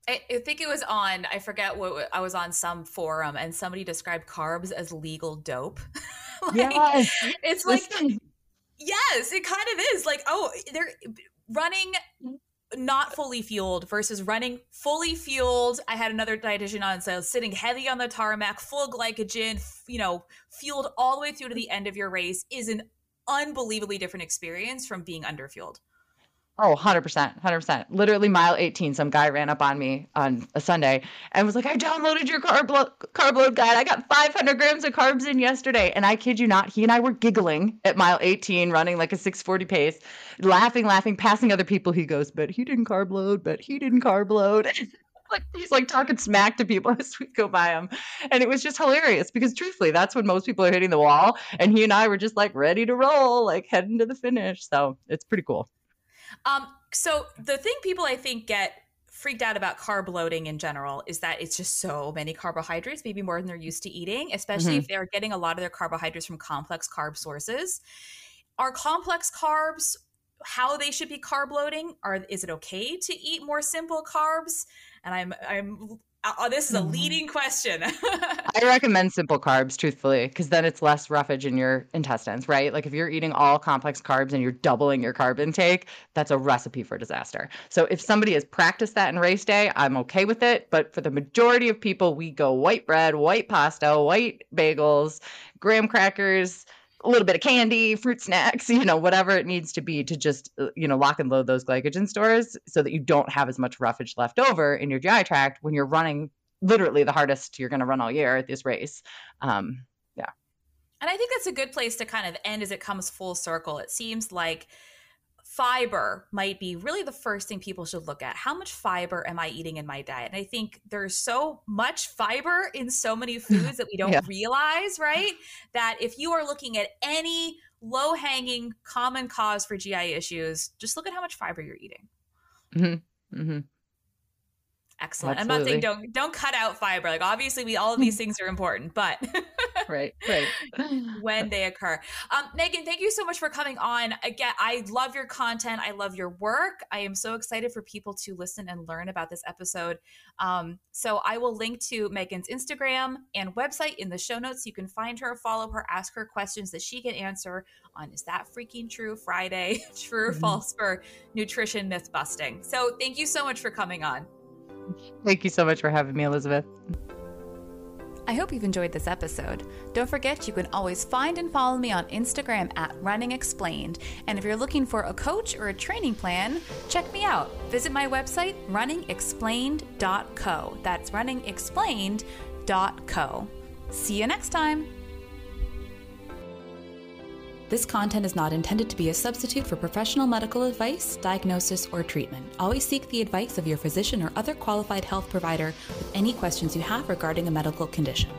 I, think it was on, I forget what I was on some forum and somebody described carbs as legal dope. [LAUGHS] like, yes. It's like, yes, it kind of is. Like, oh, they're running not fully fueled versus running fully fueled. I had another dietitian on, so sitting heavy on the tarmac, full glycogen, you know, fueled all the way through to the end of your race is an unbelievably different experience from being underfueled. Oh, 100%. 100%. Literally mile 18, some guy ran up on me on a Sunday and was like, I downloaded your carb, lo- carb load guide. I got 500 grams of carbs in yesterday. And I kid you not, he and I were giggling at mile 18, running like a 640 pace, laughing, laughing, passing other people. He goes, but he didn't carb load, but he didn't carb load. [LAUGHS] like he's like talking smack to people [LAUGHS] as we go by him. And it was just hilarious because truthfully, that's when most people are hitting the wall. And he and I were just like ready to roll, like heading to the finish. So it's pretty cool. Um, so the thing people I think get freaked out about carb loading in general is that it's just so many carbohydrates, maybe more than they're used to eating, especially mm-hmm. if they're getting a lot of their carbohydrates from complex carb sources. Are complex carbs how they should be carb loading? Are is it okay to eat more simple carbs? And I'm I'm Oh, this is a mm-hmm. leading question. [LAUGHS] I recommend simple carbs, truthfully, because then it's less roughage in your intestines, right? Like if you're eating all complex carbs and you're doubling your carb intake, that's a recipe for disaster. So if somebody has practiced that in race day, I'm okay with it. But for the majority of people, we go white bread, white pasta, white bagels, graham crackers, a little bit of candy, fruit snacks, [LAUGHS] you know, whatever it needs to be to just, uh, you know, lock and load those glycogen stores so that you don't have as much roughage left over in your GI tract when you're running literally the hardest you're going to run all year at this race. Um, yeah. And I think that's a good place to kind of end as it comes full circle. It seems like fiber might be really the first thing people should look at. How much fiber am I eating in my diet? And I think there's so much fiber in so many [LAUGHS] foods that we don't yeah. realize, right? That if you are looking at any low hanging common cause for GI issues, just look at how much fiber you're eating. Mm-hmm. Mm-hmm. Excellent. Absolutely. I'm not saying don't don't cut out fiber. Like obviously we all of these [LAUGHS] things are important, but [LAUGHS] right, right. when [LAUGHS] they occur. Um, Meghann, thank you so much for coming on. Again, I love your content. I love your work. I am so excited for people to listen and learn about this episode. Um, so I will link to Meghann's Instagram and website in the show notes. You can find her, follow her, ask her questions that she can answer on Is That Freaking True Friday, true or mm-hmm. false for nutrition myth busting. So thank you so much for coming on. Thank you so much for having me, Elizabeth. I hope you've enjoyed this episode. Don't forget, you can always find and follow me on Instagram at Running Explained. And if you're looking for a coach or a training plan, check me out. Visit my website, runningexplained.co. That's runningexplained.co. See you next time. This content is not intended to be a substitute for professional medical advice, diagnosis, or treatment. Always seek the advice of your physician or other qualified health provider with any questions you have regarding a medical condition.